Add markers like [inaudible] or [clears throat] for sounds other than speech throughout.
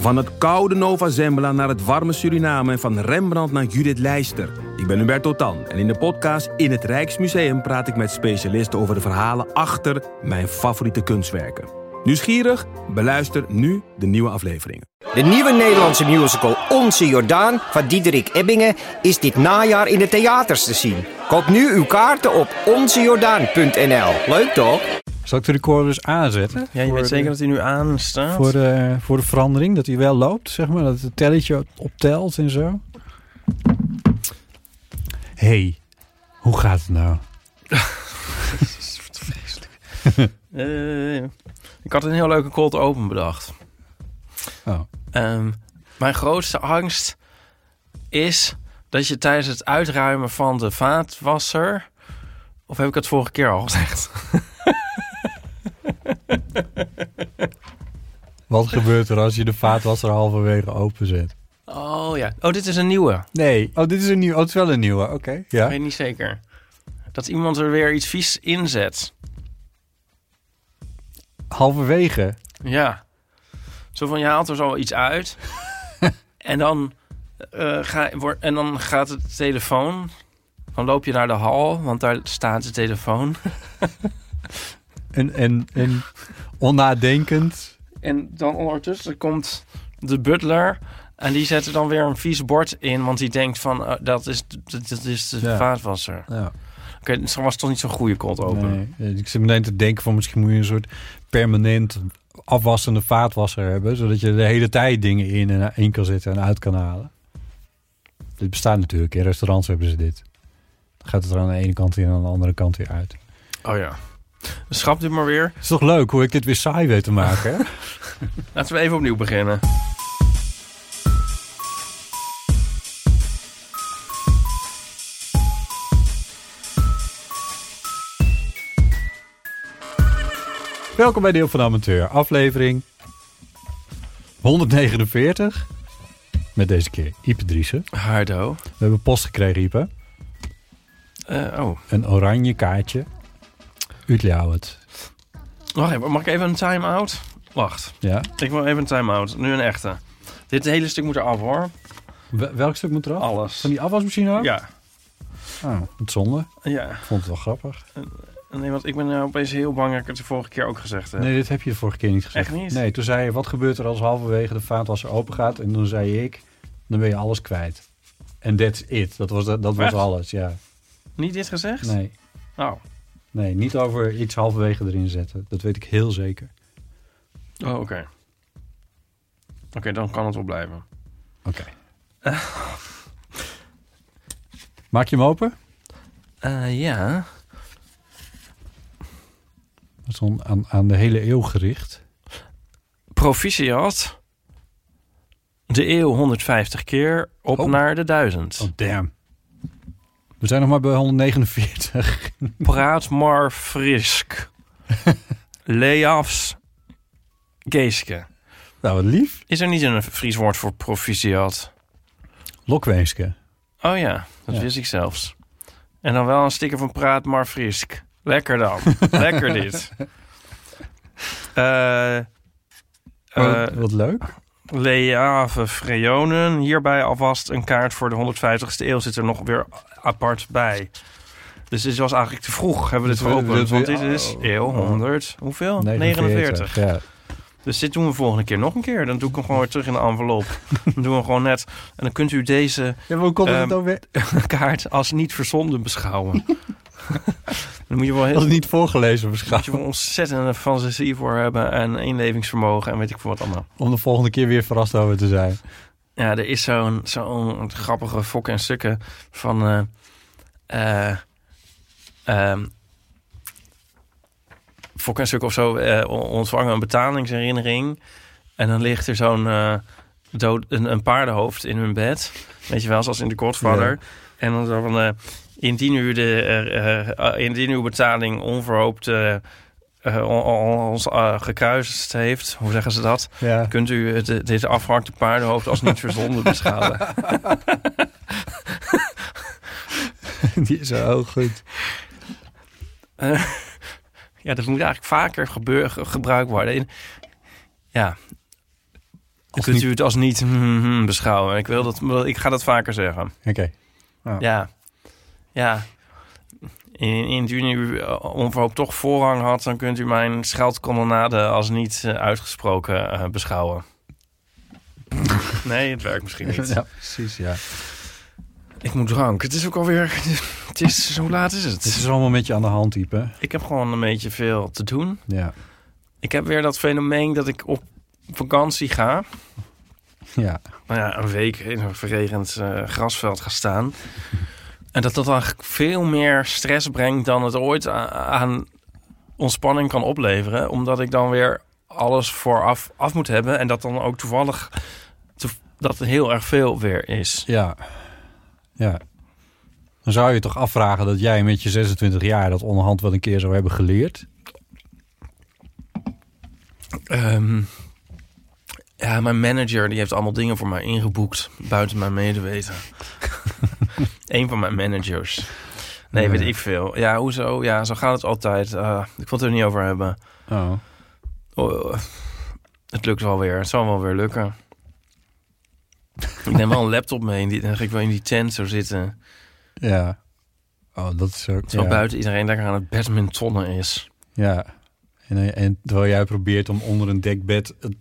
Van het koude Nova Zembla naar het warme Suriname en van Rembrandt naar Judith Leister. Ik ben Hubert Totan en in de podcast In het Rijksmuseum praat ik met specialisten over de verhalen achter mijn favoriete kunstwerken. Nieuwsgierig? Beluister nu de nieuwe afleveringen. De nieuwe Nederlandse musical Onze Jordaan van Diederik Ebbingen is dit najaar in de theaters te zien. Koop nu uw kaarten op onzejordaan.nl. Leuk toch? Zal ik de recorder eens aanzetten? Ja, je weet de- zeker dat hij nu aanstaat? Voor de, voor de verandering, dat hij wel loopt, zeg maar. Dat het telletje optelt en zo. hey, hoe gaat het nou? [laughs] Eh, ik had een heel leuke cold open bedacht. Oh. Ehm, mijn grootste angst is dat je tijdens het uitruimen van de vaatwasser... Of heb ik het vorige keer al gezegd? [laughs] [laughs] Wat gebeurt er als je de vaatwasser halverwege openzet? Oh ja. Oh, dit is een nieuwe. Nee. Oh, dit is een nieuw. Oh, het is wel een nieuwe. Oké. Ik Ja. weet niet zeker. Dat iemand er weer iets vies inzet. Halverwege. Ja. Zo van, je haalt er zo iets uit. [laughs] en, dan, eh, ga, en dan gaat de telefoon... Dan loop je naar de hal, want daar staat de telefoon. [laughs] En, en, en onnadenkend. En dan ondertussen komt de butler... En die zet er dan weer een vies bord in, want die denkt van... eh, dat, is, dat, dat is de Ja. vaatwasser. Ja. Oké, het was toch niet zo'n goede cold open. Nee. Ik zit meteen te denken van misschien moet je een soort permanent afwassende vaatwasser hebben. Zodat je de hele tijd dingen in en in kan zetten en uit kan halen. Dit bestaat natuurlijk. In restaurants hebben ze dit. Dan gaat het er aan de ene kant in en aan de andere kant weer uit. Oh ja. Schrap dit maar weer. Het is toch leuk hoe ik dit weer saai weet te maken, hè? [laughs] Laten we even opnieuw beginnen. Welkom bij Deel van de Amateur. Aflevering 149. Met deze keer Ipe Driessen. Hardo. We hebben post gekregen, Ipe. Eh, oh. Een oranje kaartje. Het. Wacht even, mag ik even een time-out? Wacht, Ja. ik wil even een time-out. Nu een echte. Dit hele stuk moet eraf hoor. Wel- welk stuk moet eraf? Alles. Van die afwasmachine af? Ja. Oh, het zonde. Ja. Ik vond het wel grappig. Nee, want ik ben nou opeens heel bang dat ik het de vorige keer ook gezegd heb. Nee, dit heb je de vorige keer niet gezegd. Echt niet? Nee, toen zei je, wat gebeurt er als halverwege de vaatwasser open gaat? En toen zei ik, dan ben je alles kwijt. En that's it. Dat was, dat was Echt? alles, ja. Niet dit gezegd? Nee. Oh. Nee, niet over iets halverwege erin zetten. Dat weet ik heel zeker. Oh, oké. Oké, dan kan het wel blijven. Oké. Maak je hem open? Eh, ja. Dat is aan, aan de hele eeuw gericht. Proficiat. De eeuw 150 keer op Oh. naar de 1000. Oh, damn. We zijn nog maar bij 149. [laughs] Praat maar frisk. [laughs] Leafs Geeske. nou, wat lief. Is er niet een Fries woord voor proficiat? Lokweeske. Oh ja, dat Ja. wist ik zelfs. En dan wel een sticker van Praat maar frisk. Lekker dan. [laughs] Lekker dit. Eh eh, wat, wat leuk. Leave Freonen. Hierbij alvast een kaart voor de 150ste eeuw zit er nog weer apart bij. Dus dit was eigenlijk te vroeg, hebben we dit geopend. Want dit is oh, eeuw oh. 100. Hoeveel? 49. Ja. Dus dit doen we volgende keer nog een keer. Dan doe ik hem gewoon weer terug in de envelop. [laughs] Dan doen we gewoon net. En dan kunt u deze ja, hoe komt het Ehm, dan weer? [laughs] kaart als niet verzonden beschouwen. [laughs] dan moet je wel heel is niet voorgelezen moet waarschijnlijk. je wel ontzettende fantasie voor hebben en inlevingsvermogen en weet ik veel wat allemaal. Om de volgende keer weer verrast over te zijn. Ja, er is zo'n zo'n grappige fokken en stukken van ehm, fokken en stukken of zo eh, on- ontvangen een betalingsherinnering en dan ligt er zo'n eh, dood een, een paardenhoofd in hun bed, weet je wel, zoals in de Godfather. Ja. En dan zo van eh, indien u de eh, eh, indien uw betaling onverhoopt on- on- ons gekruist heeft, hoe zeggen ze dat? Ja. kunt u het, dit afgehakte paardenhoofd als niet verzonden beschouwen. [laughs] Die is zo goed. [laughs] Ja, dat moet eigenlijk vaker gebeur, ge- gebruikt worden. In- ja, Als kunt niet- u het als niet hmm, hmm, beschouwen. Ik, wil dat, ik ga dat vaker zeggen. Oké. Ja. Ja. In- Indien u eh, onverhoopt toch voorrang had... dan kunt u mijn scheldkolonnade als niet eh, uitgesproken eh, beschouwen. [laughs] nee, het werkt misschien niet. Ja, precies, ja. Ik moet drank. Het is ook alweer... [laughs] Het is, hoe laat is het? Het is allemaal met je aan de hand, type. Ik heb gewoon een beetje veel te doen. Ja. Ik heb weer dat fenomeen dat ik op vakantie ga. Ja. Nou ja, een week in een verregend eh, grasveld ga staan. En dat dat dan veel meer stress brengt dan het ooit aan ontspanning kan opleveren. Omdat ik dan weer alles vooraf af moet hebben. En dat dan ook toevallig to- dat heel erg veel weer is. Ja. Ja. Dan zou je toch afvragen dat jij met je 26 jaar dat onderhand wel een keer zou hebben geleerd. Ehm, ja, mijn manager die heeft allemaal dingen voor mij ingeboekt. Buiten mijn medeweten. [laughs] Eén van mijn managers. Nee, weet ik veel. Ja, hoezo? Ja, zo gaat het altijd. Ah, ik wil het er niet over hebben. Oh. Oh, het lukt wel weer. Het zal wel weer lukken. Ik neem wel een laptop mee. En dan ga ik wel in die tent zo zitten. Ja. Oh, dat is ook... Terwijl ja. buiten iedereen lekker aan het badmintonnen is. Ja. En, en terwijl jij probeert om onder een dekbed... Het,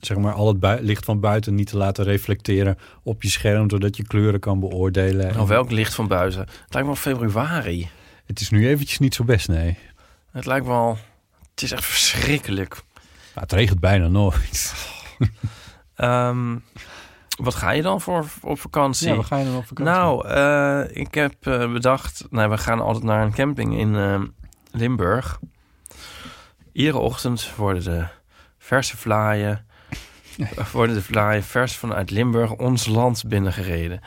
zeg maar al het licht van buiten niet te laten reflecteren op je scherm... zodat je kleuren kan beoordelen. Nou, welk licht van buiten? Het lijkt wel februari. Het is nu eventjes niet zo best, nee. Het lijkt wel... Het is echt verschrikkelijk. Ja, het regent bijna nooit. Ehm, wat ga je dan voor op vakantie? Ja, we gaan dan op vakantie. nou, eh, ik heb eh, bedacht... Nou, we gaan altijd naar een camping in eh, Limburg. Iedere ochtend worden de verse vlaaien... [laughs] worden de vlaaien vers vanuit Limburg ons land binnengereden.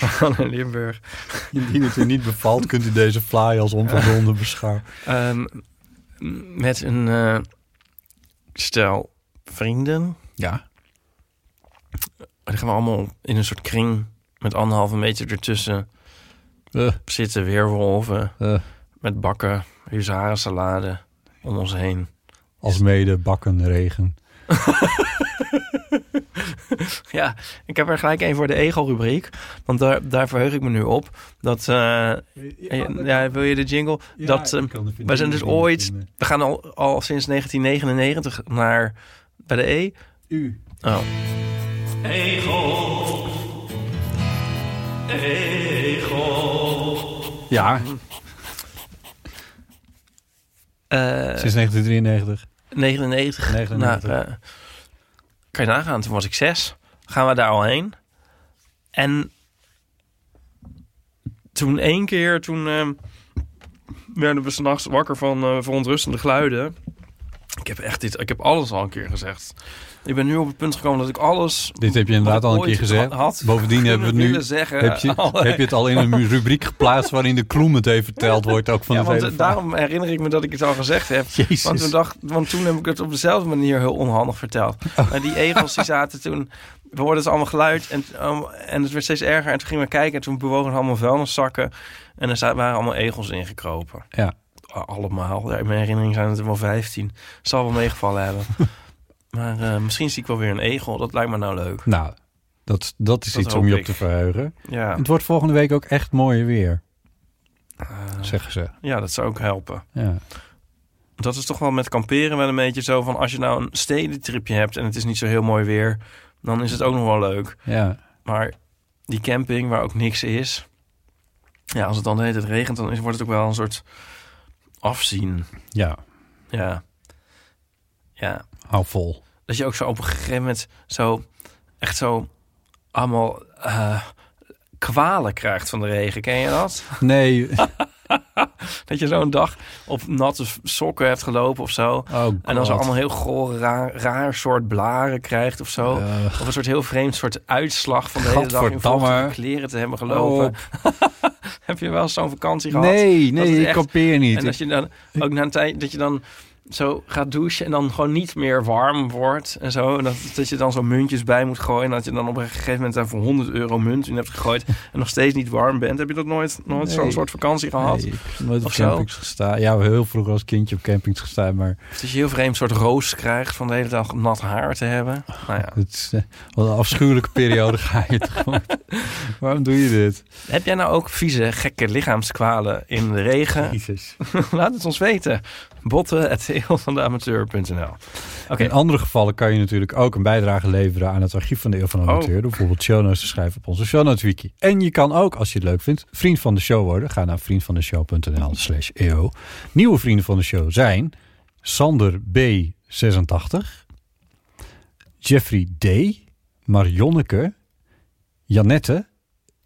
we gaan naar Limburg. Indien het u niet bevalt, kunt u deze fly als onvoldoende [laughs] beschouwen. Ehm, met een stel vrienden. Ja. Dan gaan we allemaal in een soort kring met anderhalve meter ertussen Eh, zitten. Weerwolven eh, met bakken, huzarensalade om ons heen. als mede bakken regen. [laughs] Ja, ik heb er gelijk een voor de ego-rubriek. Want daar, daar verheug ik me nu op. Dat, eh, ja, wil je de jingle? dat, wij zijn dus ooit... We gaan al, al sinds 1999 naar bij de E. U. Oh. Ja, Eh, sinds 1993. 99. 99. Nou, eh, kan je nagaan, toen was ik zes. Gaan we daar al heen. En toen één keer, toen eh, werden we s'nachts wakker van eh, verontrustende geluiden. Ik heb echt dit, ik heb alles al een keer gezegd. Ik ben nu op het punt gekomen dat ik alles... Dit heb je inderdaad al een keer gezegd. had Bovendien hebben we nu... zeggen. Heb je, [laughs] Alle- heb je het al in een [laughs] rubriek geplaatst waarin de kloem het even verteld wordt, ook van ja, het want daarom herinner ik me dat ik het al gezegd heb. [laughs] Jezus. Want toen, dacht, want toen heb ik het op dezelfde manier heel onhandig verteld. Oh. Maar die egels die zaten toen... We hoorden het allemaal geluid en, um, en het werd steeds erger. En toen gingen we kijken en toen bewogen allemaal vuilniszakken. En er waren allemaal egels ingekropen. Ja. Allemaal. Ja, in mijn herinnering zijn het er wel 15. Zal wel meegevallen hebben. [laughs] maar eh, misschien zie ik wel weer een egel. Dat lijkt me nou leuk. Nou, dat, dat is Dat iets om je op ik. te verheugen. Ja, Het wordt volgende week ook echt mooier weer, Eh, zeggen ze. ja dat zou ook helpen. Ja. Dat is toch wel met kamperen wel een beetje zo van... als je nou een stedentripje hebt en het is niet zo heel mooi weer... dan is het ook nog wel leuk. ja. Maar die camping waar ook niks is... ja, als het dan de hele tijd regent... dan wordt het ook wel een soort afzien. Ja, Ja. Ja. hou vol. Dat je ook zo op een gegeven moment zo... echt zo allemaal eh, kwalen krijgt van de regen. Ken je dat? [laughs] Nee. [laughs] Dat je zo'n dag op natte sokken hebt gelopen of zo... Oh, En dan zo allemaal heel goor, raar, raar soort blaren krijgt of zo. Of een soort heel vreemd soort uitslag van de hele dag in kleren te hebben gelopen. [laughs] Heb je wel zo'n vakantie gehad? nee, nee, ik echt- kampeer niet. En dat je dan ook na een tijd dat je dan zo gaat douchen en dan gewoon niet meer warm wordt en zo. En dat, dat je dan zo muntjes bij moet gooien. En dat je dan op een gegeven moment daar voor 100 euro munt in hebt gegooid. En nog steeds niet warm bent. Heb je dat nooit, nooit Nee. zo'n soort vakantie gehad? Nee, ik heb nooit op Of campings gestaan. Ja, heel vroeger als kindje op campings gestaan, maar Of dat je heel vreemd soort roos krijgt van de hele dag nat haar te hebben. Nou ja. het is eh, wat een afschuwelijke periode ga je tegemoet. [laughs] Waarom doe je dit? Heb jij nou ook vieze, gekke lichaamskwalen in de regen? Jezus. [laughs] Laat het ons weten. Botten, het heel van de amateur.nl. Oké, In andere gevallen kan je natuurlijk ook een bijdrage leveren aan het archief van de Eeuw van de Oh. Amateur. Door bijvoorbeeld show notes te schrijven op onze show notes wiki. En je kan ook, als je het leuk vindt, vriend van de show worden. Ga naar vriendvandeshow.nl slash eeuw. Nieuwe vrienden van de show zijn Sander B86, Jeffrey D, Marionneke, Janette,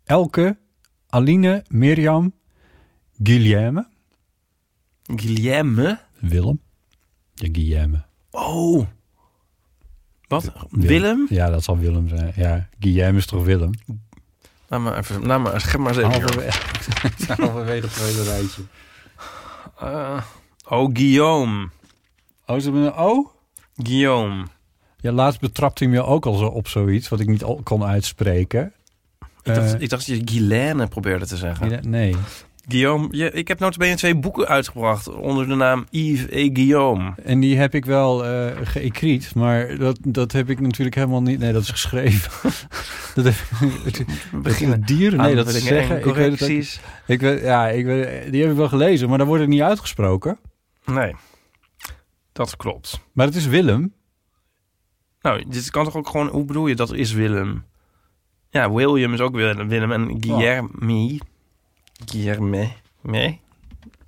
Elke, Aline, Mirjam, Guilherme, Guillerme. Willem. Ja, Guilherme. Oh. Wat? Willem? Ja, dat zal Willem zijn. Ja, Guilherme is toch Willem? Laat maar even, laat maar, geef maar eens even. [laughs] Halverwege het tweede rijtje. Eh, oh, Guillaume. Oh, ze hebben een O? Guillaume. Ja, laatst betrapte hij me ook al zo op zoiets, wat ik niet al kon uitspreken. Ik dacht, Eh, ik dacht dat je Guilaine probeerde te zeggen. Nee. Guillaume, je, ik heb notabene twee boeken uitgebracht onder de naam Yves et Guillaume. En die heb ik wel eh geëcriet, maar dat, dat heb ik natuurlijk helemaal niet... Nee, dat is geschreven. [laughs] dat heb beginnen. dieren? Nee, dat is zeggen. en Ik weet het ook- ik weet, ja, ik weet, die heb ik wel gelezen, maar daar wordt het niet uitgesproken. Nee, dat klopt. Maar het is Willem. Nou, dit kan toch ook gewoon... Hoe bedoel je, dat is Willem? Ja, William is ook Willem. Willem en Guillerme... Guillerme... Nee?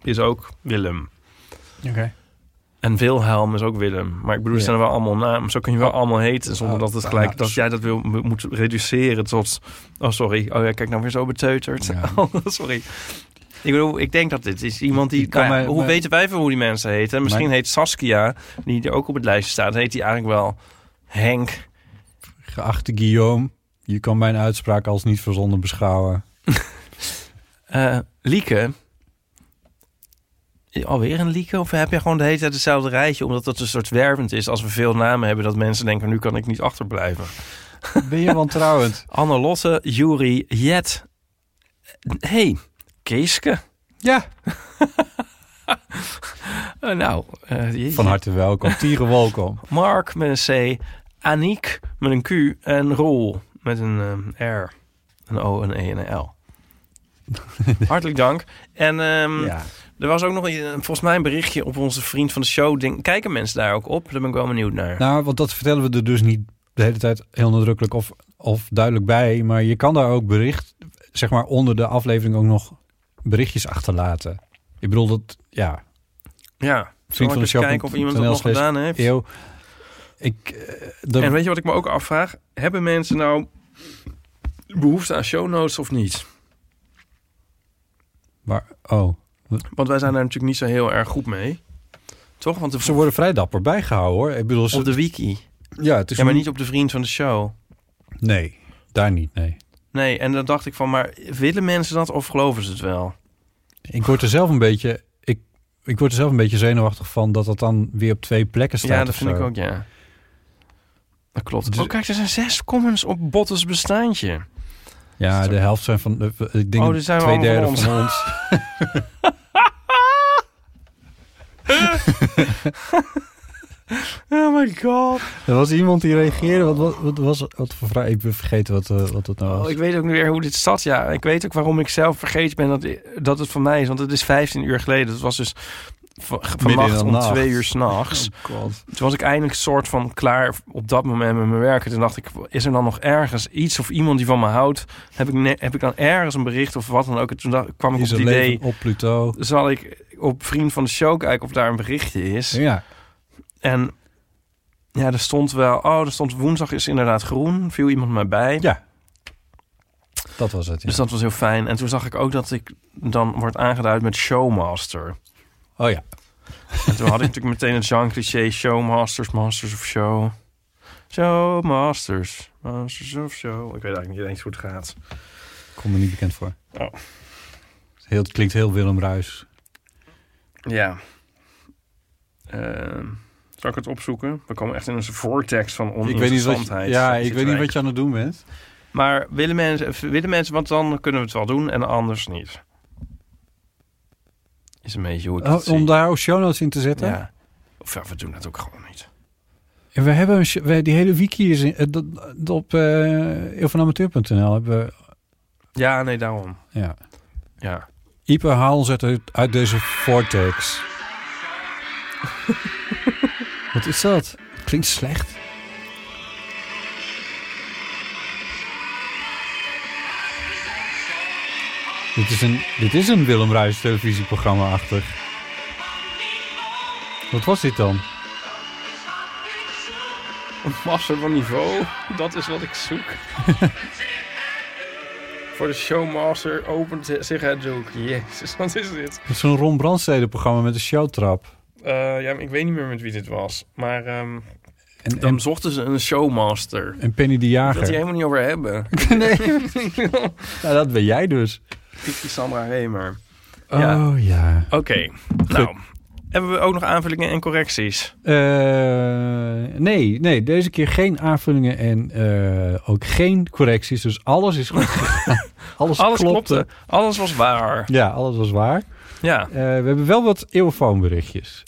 Is ook Willem. Oké. En Wilhelm is ook Willem. Maar ik bedoel, Ja. ze zijn wel allemaal namen. Zo kun je wel allemaal heten. Zonder Oh, dat het gelijk... ja. Dat jij dat wil, moet reduceren tot... Oh, sorry. Oh ja, kijk nou weer zo beteuterd. Ja. [laughs] Oh, sorry. Ik bedoel, ik denk dat dit is iemand die... Nou ja, hoe weten wij veel hoe die mensen heten? Misschien Maar- heet Saskia, die er ook op het lijstje staat... heet die eigenlijk wel Henk. Geachte Guillaume, je kan mijn uitspraak als niet verzonnen beschouwen. [laughs] Eh, Lieke. Alweer een Lieke? Of heb je gewoon de hele tijd hetzelfde rijtje? Omdat dat een soort wervend is als we veel namen hebben... dat mensen denken, nu kan ik niet achterblijven. Ben je wantrouwend? [laughs] Anne Lotte, Juri, Jet. hey, Keeske. ja. [laughs] Eh, nou, eh. Van harte welkom. Tieren welkom. [laughs] Mark met een C. Aniek met een Q. En Roel met een eh, R. Een O, een E en een L. [laughs] Hartelijk dank. En ehm, Ja. er was ook nog een- volgens mij een berichtje op onze vriend van de show. Ding. Kijken mensen daar ook op? Daar ben ik wel benieuwd naar. Nou, want dat vertellen we er dus niet de hele tijd heel nadrukkelijk of, of duidelijk bij. Maar je kan daar ook bericht, zeg maar onder de aflevering ook nog berichtjes achterlaten. Ik bedoel dat, ja, ja, vriend van de show. kijken of iemand dat nog gedaan heeft. Eeuw. Ik, eh, En weet je wat ik me ook afvraag? Hebben mensen nou behoefte aan show notes of niet? Maar, oh, Want wij zijn daar natuurlijk niet zo heel erg goed mee. Toch? Want de, ze worden vrij dapper bijgehouden hoor. Ik bedoel, ze, op de wiki. ja, het is Ja, maar niet op de vriend van de show. Nee, daar niet, nee. Nee, en dan dacht ik van, maar willen mensen dat of geloven ze het wel? Ik word er zelf een beetje, ik, ik word er zelf een beetje zenuwachtig van dat dat dan weer op twee plekken staat. ja, dat vind ik ook, ja. Dat klopt. Dus- oh, kijk, er zijn zes comments op Bottes bestaantje. Ja, de helft zijn van, de, ik denk Oh, dit zijn we twee derde van ons. van ons. [laughs] [laughs] Oh my god. Er was iemand die reageerde. Wat, wat, wat was wat voor vraag? Ik ben vergeten wat, eh, wat het nou was. Oh, ik weet ook niet meer hoe dit staat. Ja, ik weet ook waarom ik zelf vergeten ben dat, dat het van mij is. Want het is 15 uur geleden. Het was dus vannacht om nacht. twee uur s'nachts. Oh. Toen was ik eindelijk soort van klaar op dat moment met mijn werk. En toen dacht ik, is er dan nog ergens iets of iemand die van me houdt? Heb ik, heb ik dan ergens een bericht of wat dan ook? En toen dacht, kwam ik Is op het idee, op Pluto? zal ik op Vriend van de Show kijken of daar een berichtje is. Ja. En ja, er stond wel, oh, er stond woensdag is inderdaad groen. Viel iemand mij bij. Ja. Dat was het, ja. Dus dat was heel fijn. En toen zag ik ook dat ik dan wordt aangeduid met Showmaster. Oh ja. En toen had ik natuurlijk meteen het Jean cliché Showmasters, Masters of Show. Showmasters, Masters of Show. Ik weet eigenlijk niet eens hoe het gaat. Kom me niet bekend voor. Oh. Heel, het klinkt heel Willem Ruis. Ja. Ehm, zal ik het opzoeken? We komen echt in een vortex van Ik weet niet wat, oninteressantheid. ja, ik weet niet wat je aan het doen bent. Maar willen mensen, willen mensen, want dan kunnen we het wel doen en anders niet. Is een beetje hoe ik het Oh, om daar ook show notes in te zetten? Ja. Of ja, we doen dat ook gewoon niet. En we hebben een, we, die hele wiki is in, eh, dat- dat op uh, eeuwvanamateur.nl hebben we... Ja, nee, daarom. Ja. Ja. Ipe, haal ons uit, uit deze vortex. [laughs] Wat is dat? Klinkt slecht. Dit is een, dit is een Willem Ruijs televisieprogramma-achtig. Wat was dit dan? Een master van niveau, dat is wat ik zoek. [laughs] Voor de showmaster opent zich het zoek. Jezus, wat is dit? Het is zo'n Ron Brandstede-programma met een showtrap. Eh, ja, ik weet niet meer met wie dit was. Maar ehm En, dan en, zochten ze een showmaster. en Penny de Dat die Jager. helemaal niet over hebben. [laughs] nee. [laughs] nou, dat ben jij dus. Kiki Sandra Remer. Ja. Oh ja. Oké, nou. Hebben we ook nog aanvullingen en correcties? Eh, nee, nee, deze keer geen aanvullingen en eh, ook geen correcties. Dus alles is goed. gegaan. [laughs] alles, Alles klopte. klopte. Alles was waar. Ja, alles was waar. Ja. Eh, we hebben wel wat eeuwfoonberichtjes.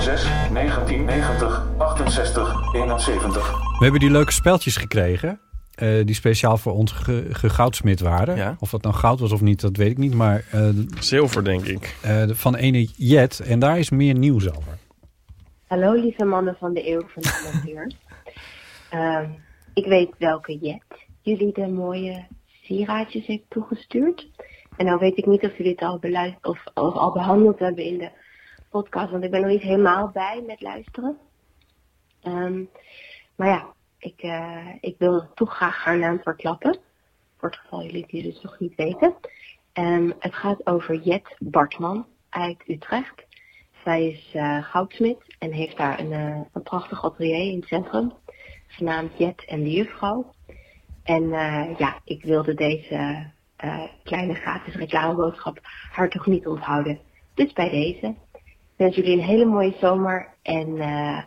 06 1990 68 71. We hebben die leuke speltjes gekregen. Eh, die speciaal voor ons ge gegoudsmit waren. Ja. Of dat nou goud was of niet, dat weet ik niet. Maar eh, Zilver, denk ik. eh, van ene Jet. En daar is meer nieuws over. Hallo lieve mannen van de eeuw van de natuur. [laughs] Ehm, ik weet welke jet jullie de mooie sieraadjes heeft toegestuurd. En nou weet ik niet of jullie het al beluisterd of, of al behandeld hebben in de podcast, want ik ben nog niet helemaal bij met luisteren. Ehm, maar ja, ik, eh, ik wil toch graag haar naam verklappen. Voor het geval jullie die dus nog niet weten. Ehm, het gaat over Jet Bartman uit Utrecht. Zij is eh, goudsmid en heeft daar een, eh, een prachtig atelier in het centrum. Genaamd Jet en de Juffrouw. En ja, ik wilde deze kleine gratis reclameboodschap haar toch niet onthouden. Dus bij deze. Wens jullie een hele mooie zomer en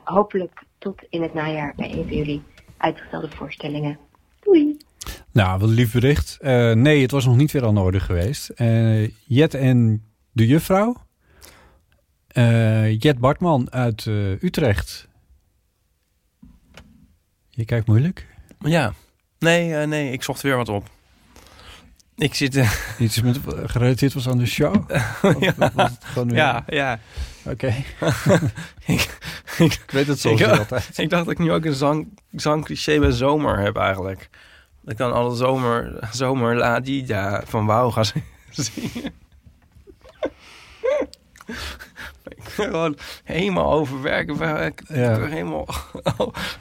hopelijk tot in het najaar bij een van jullie uitgestelde voorstellingen. Doei! Nou, wat een lief bericht. Eh, nee, het was nog niet weer al nodig geweest. Eh, Jet en de juffrouw. Eh, Jet Bartman uit eh, Utrecht. Je kijkt moeilijk. Ja. Nee, eh, nee, ik zocht weer wat op. Ik zit... eh, [laughs] Iets met, gerelateerd was aan de show? [laughs] Of ja, was het gewoon weer- ja, ja. Oké. [laughs] ik, ik, Ik weet het niet altijd. ik dacht dat ik nu ook een zang, zangcliché bij zomer heb eigenlijk. Dat ik dan alle zomer, zomer la di da van Wauw ga zingen. ik gewoon helemaal overwerken. Ik, Ja. helemaal...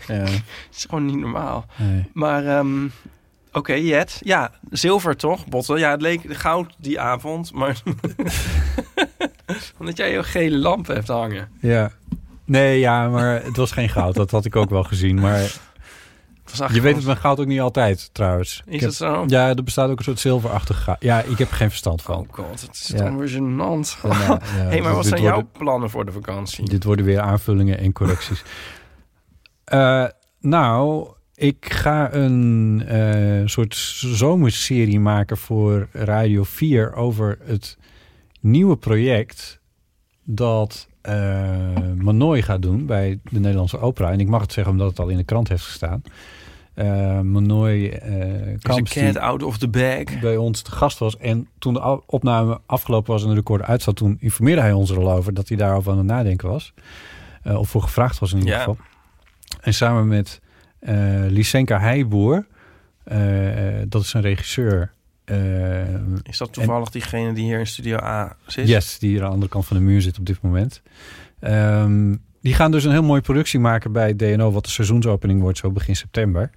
Ja, Het is gewoon niet normaal. nee. Maar, ehm, oké, Jet. Ja, zilver toch, Botten? Ja, het leek goud die avond, maar... [laughs] Omdat jij een gele lamp hebt hangen. ja. Nee, ja, maar het was geen goud. Dat had ik ook wel gezien. Maar Het was je weet het met goud ook niet altijd, trouwens. Is het zo? Ja, er bestaat ook een soort zilverachtig goud. Ja, ik heb er geen verstand van. Oh god, het is Ja. dan weer gênant. Ja, ja, [laughs] hey, maar wat zijn jouw plannen voor de vakantie? Dit worden weer aanvullingen en correcties. Eh, nou, ik ga een eh, soort zomerserie maken voor Radio 4 over het nieuwe project dat eh Manoy gaat doen bij de Nederlandse Opera. En ik mag het zeggen omdat het al in de krant heeft gestaan. Eh Manoy die cat out of the bag? bij ons te gast was. En toen de opname afgelopen was en de recorder uit zat, toen informeerde hij ons er al over dat hij daarover aan het nadenken was. Of voor gevraagd was in ieder Ja. geval. En samen met Lysenka Heijboer, eh, dat is een regisseur. eh, Is dat toevallig diegene die hier in Studio A zit? Yes, die hier aan de andere kant van de muur zit op dit moment. Ehm, die gaan dus een heel mooie productie maken bij DNO, wat de seizoensopening wordt, zo begin september.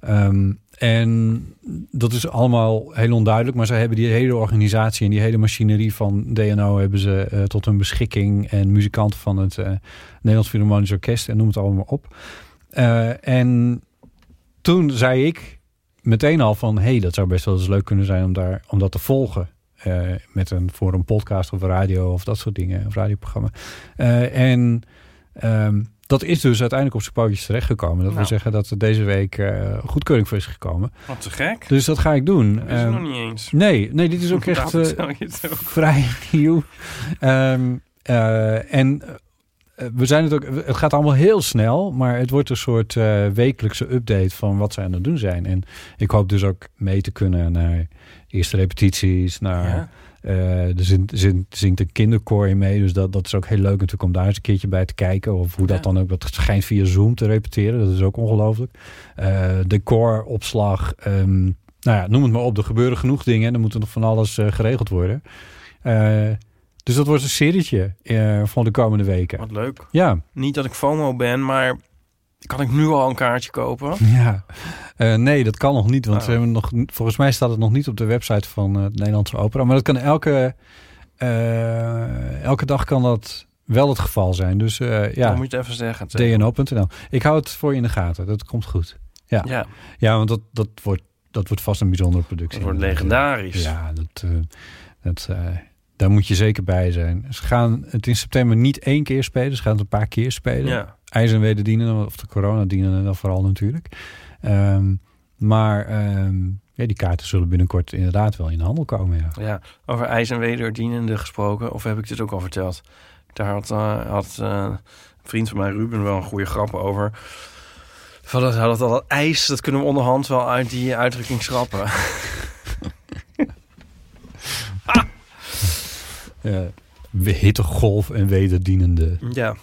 Ehm, en dat is allemaal heel onduidelijk, maar zij hebben die hele organisatie en die hele machinerie van DNO hebben ze eh, tot hun beschikking. En muzikanten van het eh, Nederlands Philharmonisch Orkest en noem het allemaal op. Eh, en toen zei ik meteen al van, hé, hey, dat zou best wel eens leuk kunnen zijn om, daar, om dat te volgen. eh, met een, voor een podcast of radio of dat soort dingen, een radioprogramma. Eh, en ehm, dat is dus uiteindelijk op zijn pootjes terechtgekomen. Dat wil Nou. zeggen dat er deze week eh, goedkeuring voor is gekomen. Wat te gek. Dus dat ga ik doen. Dat is Ehm, nog niet eens. nee, nee, dit is ook [laughs] echt vrij nieuw. Ehm, eh, en we zijn het ook, het gaat allemaal heel snel, maar het wordt een soort eh, wekelijkse update van wat zij aan het doen zijn. En ik hoop dus ook mee te kunnen naar eerste repetities, naar Ja. eh, er zingt, zingt, zingt een kinderkoor in mee, dus dat, dat is ook heel leuk natuurlijk om daar eens een keertje bij te kijken. Of hoe dat dan ook, dat schijnt via Zoom te repeteren, dat is ook ongelooflijk. Eh decoropslag, ehm, nou ja, noem het maar op, er gebeuren genoeg dingen en er moet er nog van alles eh, geregeld worden. Eh, dus dat wordt een serietje eh, van de komende weken. Wat leuk. Ja, Niet dat ik FOMO ben, maar kan ik nu al een kaartje kopen? ja. Eh, nee, dat kan nog niet, want Oh. ze hebben nog, volgens mij staat het nog niet op de website van eh, het Nederlandse Opera. Maar dat kan elke, eh, elke dag kan dat wel het geval zijn. Dus eh, Dan ja, moet je het even zeggen. dno.nl. Ik hou het voor je in de gaten, dat komt goed. Ja, Ja, ja want dat, dat, wordt, dat wordt vast een bijzondere productie. dat wordt legendarisch. Ja, dat, eh, dat, eh, daar moet je zeker bij zijn. Ze gaan het in september niet één keer spelen. Ze gaan het een paar keer spelen. Ja. IJs en wederdienen, of de coronadienen dan vooral natuurlijk. Ehm, maar ehm, ja, die kaarten zullen binnenkort inderdaad wel in de handel komen. Ja. Ja, over ijs en wederdienende gesproken. Of heb ik dit ook al verteld? Daar had, eh, had eh, een vriend van mij, Ruben, wel een goede grap over. Van dat, dat, dat ijs, dat kunnen we onderhand wel uit die uitdrukking schrappen. [laughs] hittegolf en wederdienende. ja,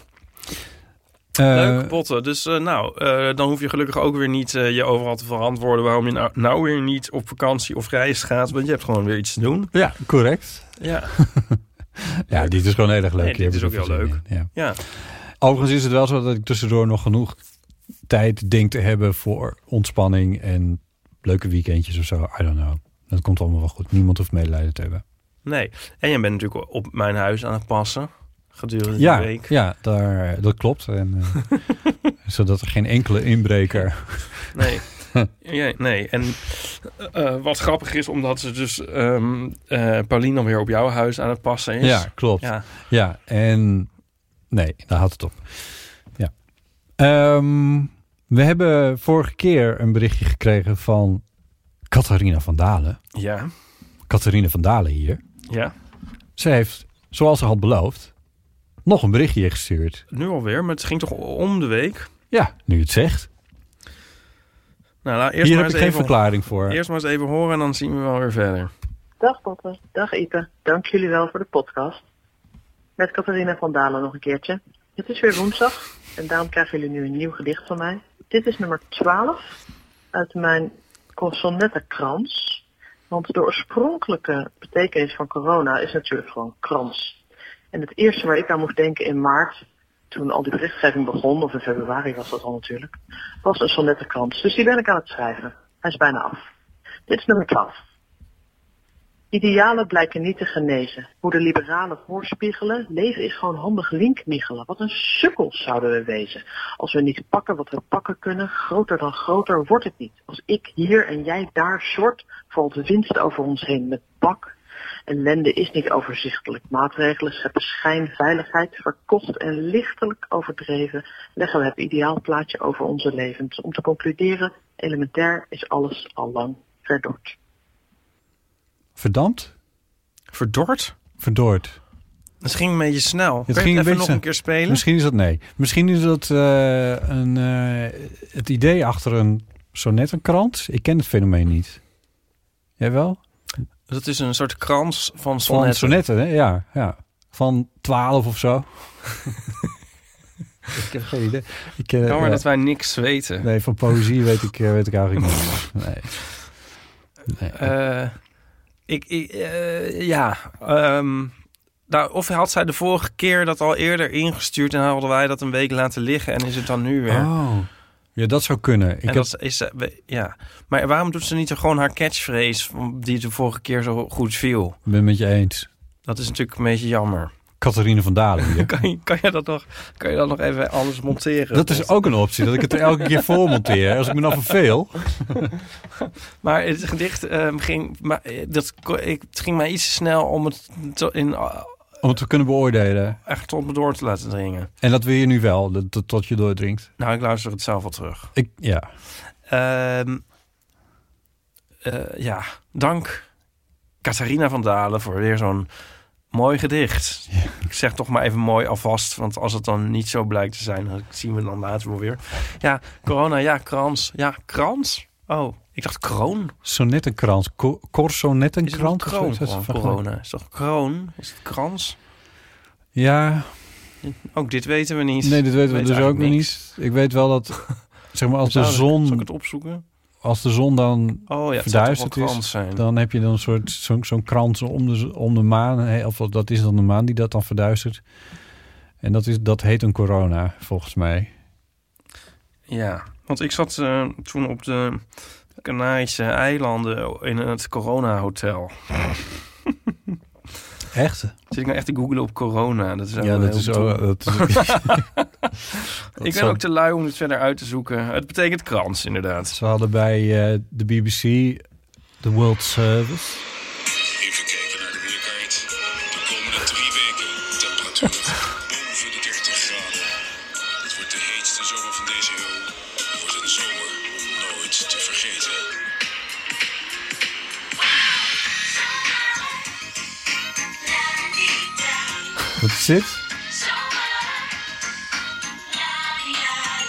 Eh, leuke potten. Dus eh, nou, eh, dan hoef je gelukkig ook weer niet eh, je overal te verantwoorden... waarom je nou, nou weer niet op vakantie of reis gaat. Want je hebt gewoon weer iets te doen. Ja, correct. Ja, [laughs] Ja, dit is gewoon heel erg leuk. Nee, dit is ook heel in. Ja. ja. Overigens is het wel zo dat ik tussendoor nog genoeg tijd denk te hebben voor ontspanning en leuke weekendjes of zo. I don't know. Dat komt allemaal wel goed. Niemand hoeft medelijden te hebben. Nee. En jij bent natuurlijk op mijn huis aan het passen. Gedurende Ja, de week. ja daar, dat klopt. En, eh, [laughs] zodat er geen enkele inbreker... [laughs] Nee. [laughs] ja, nee. En eh, wat grappig is, omdat ze dus eh Pauline dan weer op jouw huis aan het passen is. Ja, klopt. Ja. Ja. en nee, daar houdt het op. Ja. Ehm, we hebben vorige keer een berichtje gekregen van Catharina van Dalen. Ja. Catharina van Dalen hier. Ja. Ze heeft, zoals ze had beloofd, nog een berichtje gestuurd. Nu alweer, maar het ging toch om de week? Ja, nu het zegt. Nou, laat eerst Hier maar heb ik eens geen even, verklaring voor. Eerst maar eens even horen en dan zien we wel weer verder. Dag Botte, dag Ipe. Dank jullie wel voor de podcast. Met Catharina van Dalen nog een keertje. Het is weer woensdag en daarom krijgen jullie nu een nieuw gedicht van mij. Dit is nummer 12 uit mijn consonettenkrans. Want de oorspronkelijke betekenis van corona is natuurlijk gewoon krans. En het eerste waar ik aan moest denken in maart, toen al die berichtgeving begon, of in februari was dat al natuurlijk, was een sonnettenkrans. Dus die ben ik aan het schrijven. Hij is bijna af. Dit is nummer 12. Idealen blijken niet te genezen. Hoe de liberalen voorspiegelen, leven is gewoon handig linkmiegelen. Wat een sukkels zouden we wezen. Als we niet pakken wat we pakken kunnen, groter dan groter wordt het niet. Als ik hier en jij daar short, valt de winst over ons heen met bak. Ellende is niet overzichtelijk. Maatregelen scheppen schijnveiligheid, verkocht en lichtelijk overdreven. Leggen we het ideaalplaatje over onze levens. Om te concluderen, elementair is alles al lang verdord. Verdampt? Verdord? Verdord. Het ging een beetje snel. Het Kun je ging het even nog een keer spelen? Misschien is dat nee. Misschien is dat eh, een, eh, het idee achter een sonnettenkrant. Ik ken het fenomeen niet. Jij wel? Dat is een soort krans van Van sonnetten. sonnetten, hè? Ja, ja. Van 12 of zo. [laughs] ik heb geen idee. Ik, Jammer ja. dat wij niks weten. Nee, van poëzie weet ik, weet ik eigenlijk niet. [laughs] Nee. nee. Ik, ik eh, ja. ehm, nou, of had zij de vorige keer dat al eerder ingestuurd en hadden wij dat een week laten liggen en is het dan nu weer? Oh. Ja, dat zou kunnen. Ik en heb, dat is, eh, ja. Maar waarom doet ze niet gewoon haar catchphrase die de vorige keer zo goed viel? ben het met je eens. Dat is natuurlijk een beetje jammer. Catharine van Dalen hier. [laughs] Kan je, kan, je dat nog, kan je dat nog even anders monteren? Dat is ook een optie, dat ik het er elke keer voor monteer. Als ik me dan verveel. [laughs] Maar het gedicht ehm, ging, maar, eh, dat, ik, het ging mij iets te snel om het to- in, eh, Om het te kunnen beoordelen. echt tot me door te laten dringen. En dat wil je nu wel, dat, tot je doordringt. Nou, ik luister het zelf wel terug. Ik, ja. Ehm, eh, ja, dank Catharina van Dalen voor weer zo'n mooi gedicht. Ik zeg toch maar even mooi alvast, want als het dan niet zo blijkt te zijn, dan zien we dan later wel weer. Ja, corona, ja, krans. Ja, krans? Oh, ik dacht kroon. Sonnettenkrans. Een kroon Of is van corona? Is toch kroon? Is het krans? Ja, Ook dit weten we niet. nee, dit weten we dus ook nog niet. Ik weet wel dat, [laughs] zeg maar, als de ik- Zal ik zon, het opzoeken? Als de zon dan Oh ja, verduisterd is, zijn. dan heb je dan een soort zo'n zo'n krans om de, om de maan. Of dat is dan de maan die dat dan verduistert. En dat, is, dat heet een corona, volgens mij. Ja, want ik zat eh, toen op de Canarische eilanden in het Corona Hotel. [laughs] Echt? Zit ik nou echt te googlen op corona? Dat is Ja, dat is, ook, dat is [laughs] [laughs] Ik ben zo- ook te lui om het verder uit te zoeken. Het betekent krans, inderdaad. Ze hadden bij eh, de BBC de World Service. Even kijken naar de weerkaart. De komende drie weken temperatuur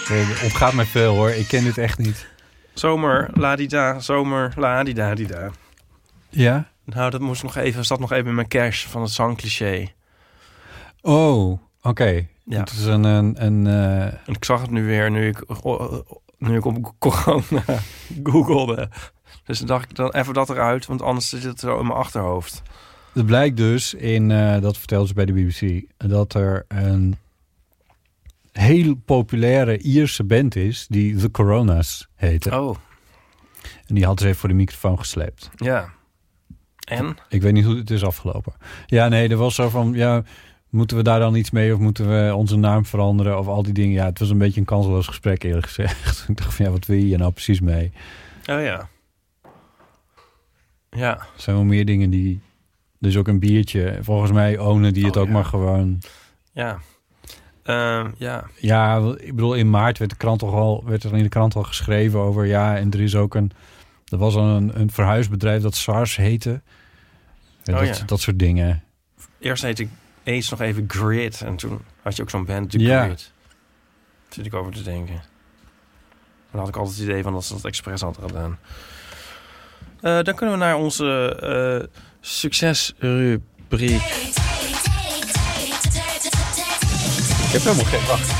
Nee, het ontgaat mij veel hoor. Ik ken dit echt niet. Zomer, ladida, zomer, ladida-dida. Ja? Nou, dat moest nog even, zat nog even in mijn cash van het zangcliché. Oh, oké. Ja. Het is een... een, een eh, ik zag het nu weer, nu ik, nu ik op corona [laughs] googelde. Dus dan dacht ik dan even dat eruit, want anders zit het zo in mijn achterhoofd. Het blijkt dus in, eh, dat vertelde ze bij de BBC, dat er een heel populaire Ierse band is die The Coronas heette. Oh, En die had ze even voor de microfoon gesleept. ja. En? Ik weet niet hoe het is afgelopen. Ja, nee, er was zo van, ja, moeten we daar dan iets mee of moeten we onze naam veranderen of al die dingen. Ja, het was een beetje een kansloos gesprek eerlijk gezegd. [laughs] Ik dacht van, ja, wat wil je hier nou precies mee? Oh ja. Ja. Er zijn wel meer dingen die... Dus ook een biertje. Volgens mij ownen die het Oh, ook ja. maar gewoon... Ja. Ehm, ja. Ja, ik bedoel, in maart werd, de krant toch al, werd er in de krant al geschreven over... Ja, en er is ook een... Er was al een, een verhuisbedrijf dat SARS heette. Oh, dat, ja. dat soort dingen. Eerst heette ik eens nog even Grid. En toen had je ook zo'n band, The Ja. Grid. Zit ik over te denken. Dan had ik altijd het idee van dat ze dat expres hadden gedaan. Eh, dan kunnen we naar onze eh, succesrubriek. Ik heb helemaal geen... Wacht.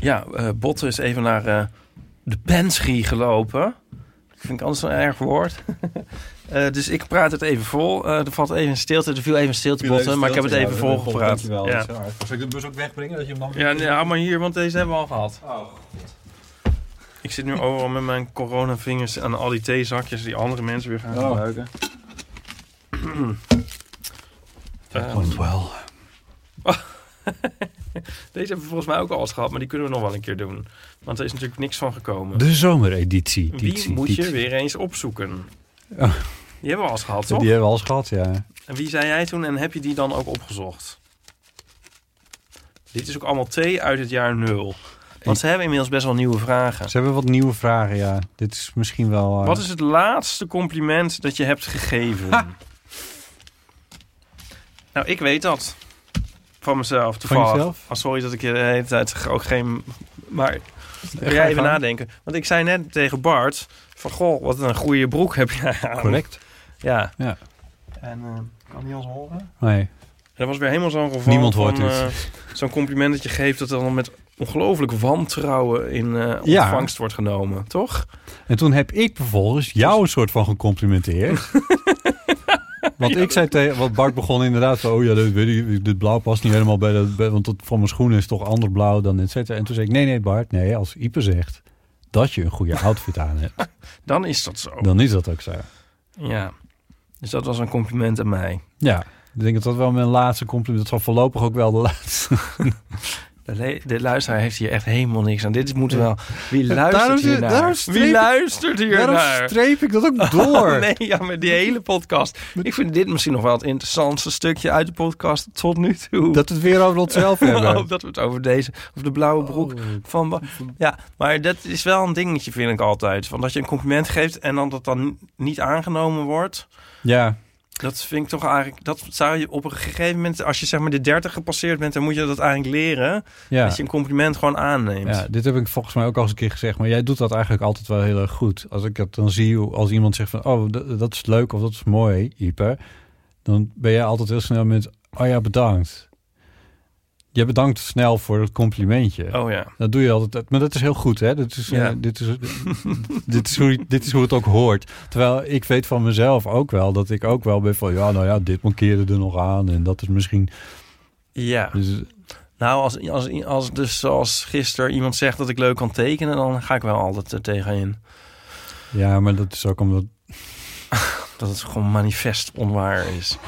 Ja, eh Botte is even naar eh, de Pensrie gelopen. Dat vind ik anders een erg woord. [laughs] Eh, dus ik praat het even vol. Eh, er valt even een stilte. Er viel even een stilte, Botte. Maar ik heb het even volgepraat. Ja. Zal ik de bus ook wegbrengen? Dat je hem dan Ja, nee, hou maar hier, want deze hebben we al gehad. Ik zit nu overal met mijn coronavingers aan al die theezakjes die andere mensen weer gaan Oh. gebruiken. [clears throat] Eh, wel. [laughs] deze hebben we volgens mij ook al eens gehad, maar die kunnen we nog wel een keer doen. Want er is natuurlijk niks van gekomen. De zomereditie. Editie, moet je weer eens opzoeken? Oh. Die hebben we al eens gehad, toch? Die hebben we al eens gehad, ja. En wie zei jij toen en heb je die dan ook opgezocht? Dit is ook allemaal thee uit het jaar nul. Want ze hebben inmiddels best wel nieuwe vragen. Ze hebben wat nieuwe vragen, ja. Dit is misschien wel... eh, Wat is het laatste compliment dat je hebt gegeven? Nou, ik weet dat. Van mezelf, toevallig. jezelf? Oh, sorry dat ik je de hele tijd ook geen... Maar Ga even nadenken? Want ik zei net tegen Bart... Van, goh, wat een goede broek heb jij aan. Correct. Ja. Ja. En eh, kan die ons horen? Nee. En dat was weer helemaal zo'n geval Niemand van, hoort dit. eh, zo'n compliment dat je geeft... dat dan met ongelooflijk wantrouwen in Ja. ontvangst wordt genomen. Toch? En toen heb ik vervolgens jou een soort van gecomplimenteerd. [laughs] Want ik zei tegen... Want Bart begon inderdaad zo... Oh ja, dit, weet ik, dit blauw past niet helemaal bij dat... want het van mijn schoenen is toch ander blauw dan et cetera. En toen zei ik... Nee, nee Bart. Nee, als Ipe zegt dat je een goede outfit aan hebt... [laughs] Dan is dat zo. dan is dat ook zo. Ja. Dus dat was een compliment aan mij. Ja, ik denk dat dat wel mijn laatste compliment... Dat zal voorlopig ook wel de laatste... [laughs] De, luisteraar heeft hier echt helemaal niks aan. Dit moet wel... Wie luistert hier naar? Wie ik- luistert hier Daarom naar? streep ik dat ook [laughs] door. nee, ja, met die hele podcast. Ik vind dit misschien nog wel het interessantste stukje uit de podcast tot nu toe. Dat we het weer over onszelf [laughs] hebben. Oh, dat we het over deze, over de blauwe broek van... Ja, maar dat is wel een dingetje, vind ik altijd. Van dat je een compliment geeft en dan dat dan niet aangenomen wordt. Ja, Dat vind ik toch eigenlijk... Dat zou je op een gegeven moment... Als je zeg maar de 30 gepasseerd bent, dan moet je dat eigenlijk leren. ja. Dat je een compliment gewoon aanneemt. Ja, dit heb ik volgens mij ook al eens een keer gezegd. Maar jij doet dat eigenlijk altijd wel heel erg goed. Als ik het dan zie, als iemand zegt van... Oh, dat, dat is leuk of dat is mooi, Ipe. Dan ben jij altijd heel snel met... Oh ja, bedankt. Je bedankt snel voor het complimentje. Oh ja. Dat doe je altijd. Maar dat is heel goed, hè? Dit is, eh, Ja. dit, is, [laughs] dit, is hoe, dit is hoe het ook hoort. Terwijl ik weet van mezelf ook wel... dat ik ook wel ben van... Ja, nou ja, dit mankeerde er nog aan. En dat is misschien... Ja. Dus, Nou, als, als, als dus zoals gisteren iemand zegt dat ik leuk kan tekenen... dan ga ik wel altijd er tegenin. ja, maar dat is ook omdat... [laughs] Dat het gewoon manifest onwaar is.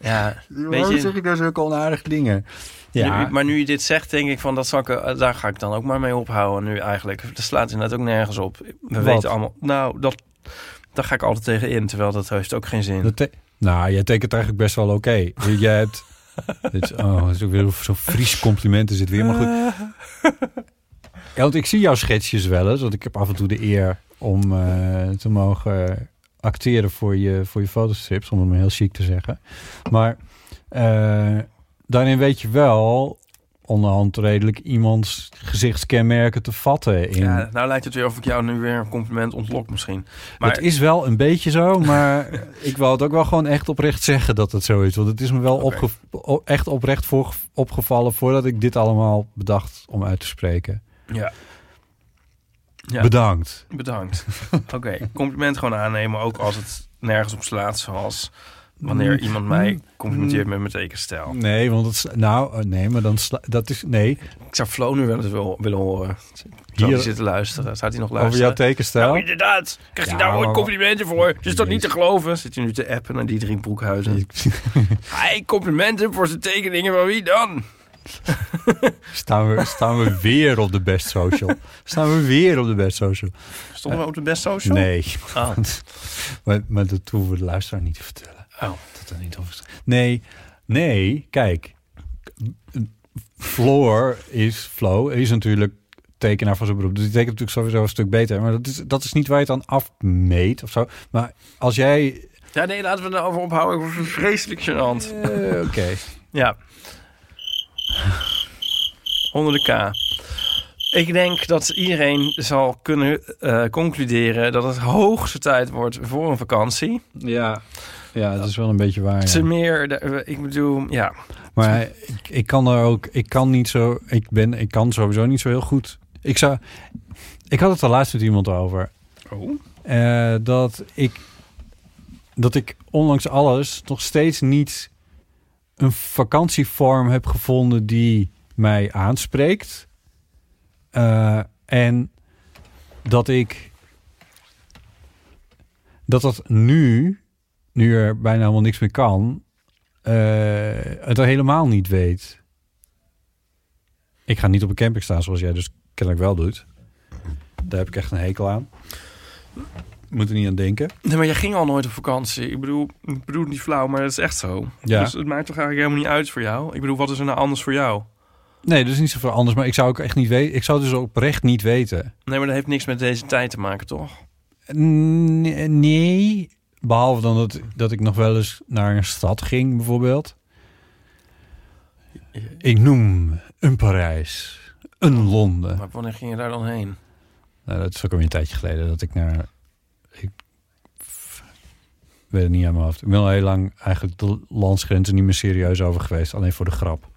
Ja, Waarom je... zeg ik nou zulke onaardige dingen? Ja, Nu- maar nu je dit zegt, denk ik van dat zal ik, eh, daar ga ik dan ook maar mee ophouden nu eigenlijk. Dat slaat inderdaad ook nergens op. We Wat? weten allemaal. Nou, dat, daar ga ik altijd tegen in, terwijl dat heeft ook geen zin. Nou, jij tekent eigenlijk best wel oké. Jij hebt... [laughs] dit is, oh, is ook weer zo'n Fries compliment is het weer, maar goed. Ja, want ik zie jouw schetsjes wel eens, want ik heb af en toe de eer om eh, te mogen acteren voor je, voor je fotostrips, om het maar heel chic te zeggen. Maar eh, daarin weet je wel onderhand redelijk iemands gezichtskenmerken te vatten. In. Ja, nou lijkt het weer of ik jou nu weer een compliment ontlok misschien. Maar het is wel een beetje zo, maar ik wil het ook wel gewoon echt oprecht zeggen dat het zo is. Want het is me wel opge- echt oprecht voor, opgevallen voordat ik dit allemaal bedacht om uit te spreken. ja. Ja, Bedankt. bedankt. [laughs] Oké, compliment gewoon aannemen, ook als het nergens op slaat, zoals wanneer iemand mij complimenteert met mijn tekenstijl. Nee, want het, is- nou, eh, nee, maar dan sla- dat is nee. Ik zou Flo nu wel eens wil, willen horen. Zou Hier- hij zitten luisteren? Zou hij nog Over luisteren? jouw tekenstijl. Nou, inderdaad. Krijgt hij Ja, daar ooit maar- complimenten voor? Het is toch niet te geloven? Zit hij nu te appen naar die drie broekhuizen? [laughs] Hij complimenten voor zijn tekeningen van wie dan? [laughs] staan, we, staan we weer op de best social? Staan we weer op de best social? Stonden we op de best social? Nee, [laughs] Oh. maar, maar dat hoeven we de luisteraar niet te vertellen. Oh. Dat er niet over Nee, nee, kijk. Floor is, Flo is natuurlijk tekenaar van zijn beroep. Dus die tekent natuurlijk sowieso een stuk beter. Maar dat is, dat is niet waar je het aan afmeet of zo. Maar als jij... Ja, nee, laten we het erover ophouden. Ik word vreselijk gênant. eh, Oké. Ja. [laughs] Onder de K. Ik denk dat iedereen zal kunnen eh, concluderen dat het hoogste tijd wordt voor een vakantie. Ja. ja, dat is wel een beetje waar. Te Ja. meer, de- ik bedoel, ja. Maar ik, ik kan er ook... Ik kan niet zo... Ik, ben, ik kan sowieso niet zo heel goed... Ik zou... Ik had het er laatst met iemand over. Oh. Eh, dat ik dat ik ondanks alles nog steeds niet een vakantievorm heb gevonden die mij aanspreekt. Eh, en dat ik dat dat nu, nu er bijna helemaal niks meer kan, eh, het er helemaal niet weet. Ik ga niet op een camping staan zoals jij dus kennelijk wel doet. Daar heb ik echt een hekel aan. Moet er niet aan denken. Nee, maar jij ging al nooit op vakantie. Ik bedoel, ik bedoel niet flauw, maar het is echt zo. Ja. Dus het maakt toch eigenlijk helemaal niet uit voor jou? Ik bedoel, wat is er nou anders voor jou? Nee, dus niet zoveel anders. Maar ik zou ook echt niet weten. Ik zou dus oprecht niet weten. Nee, maar dat heeft niks met deze tijd te maken, toch? Nee, nee. Behalve dan dat, dat ik nog wel eens naar een stad ging, bijvoorbeeld. Ik noem een Parijs, een Londen. Maar wanneer ging je daar dan heen? Nou, dat is ook alweer een tijdje geleden dat ik naar... Ik weet het niet aan mijn hoofd. Ik ben al heel lang eigenlijk de landsgrenzen niet meer serieus over geweest. Alleen voor de grap.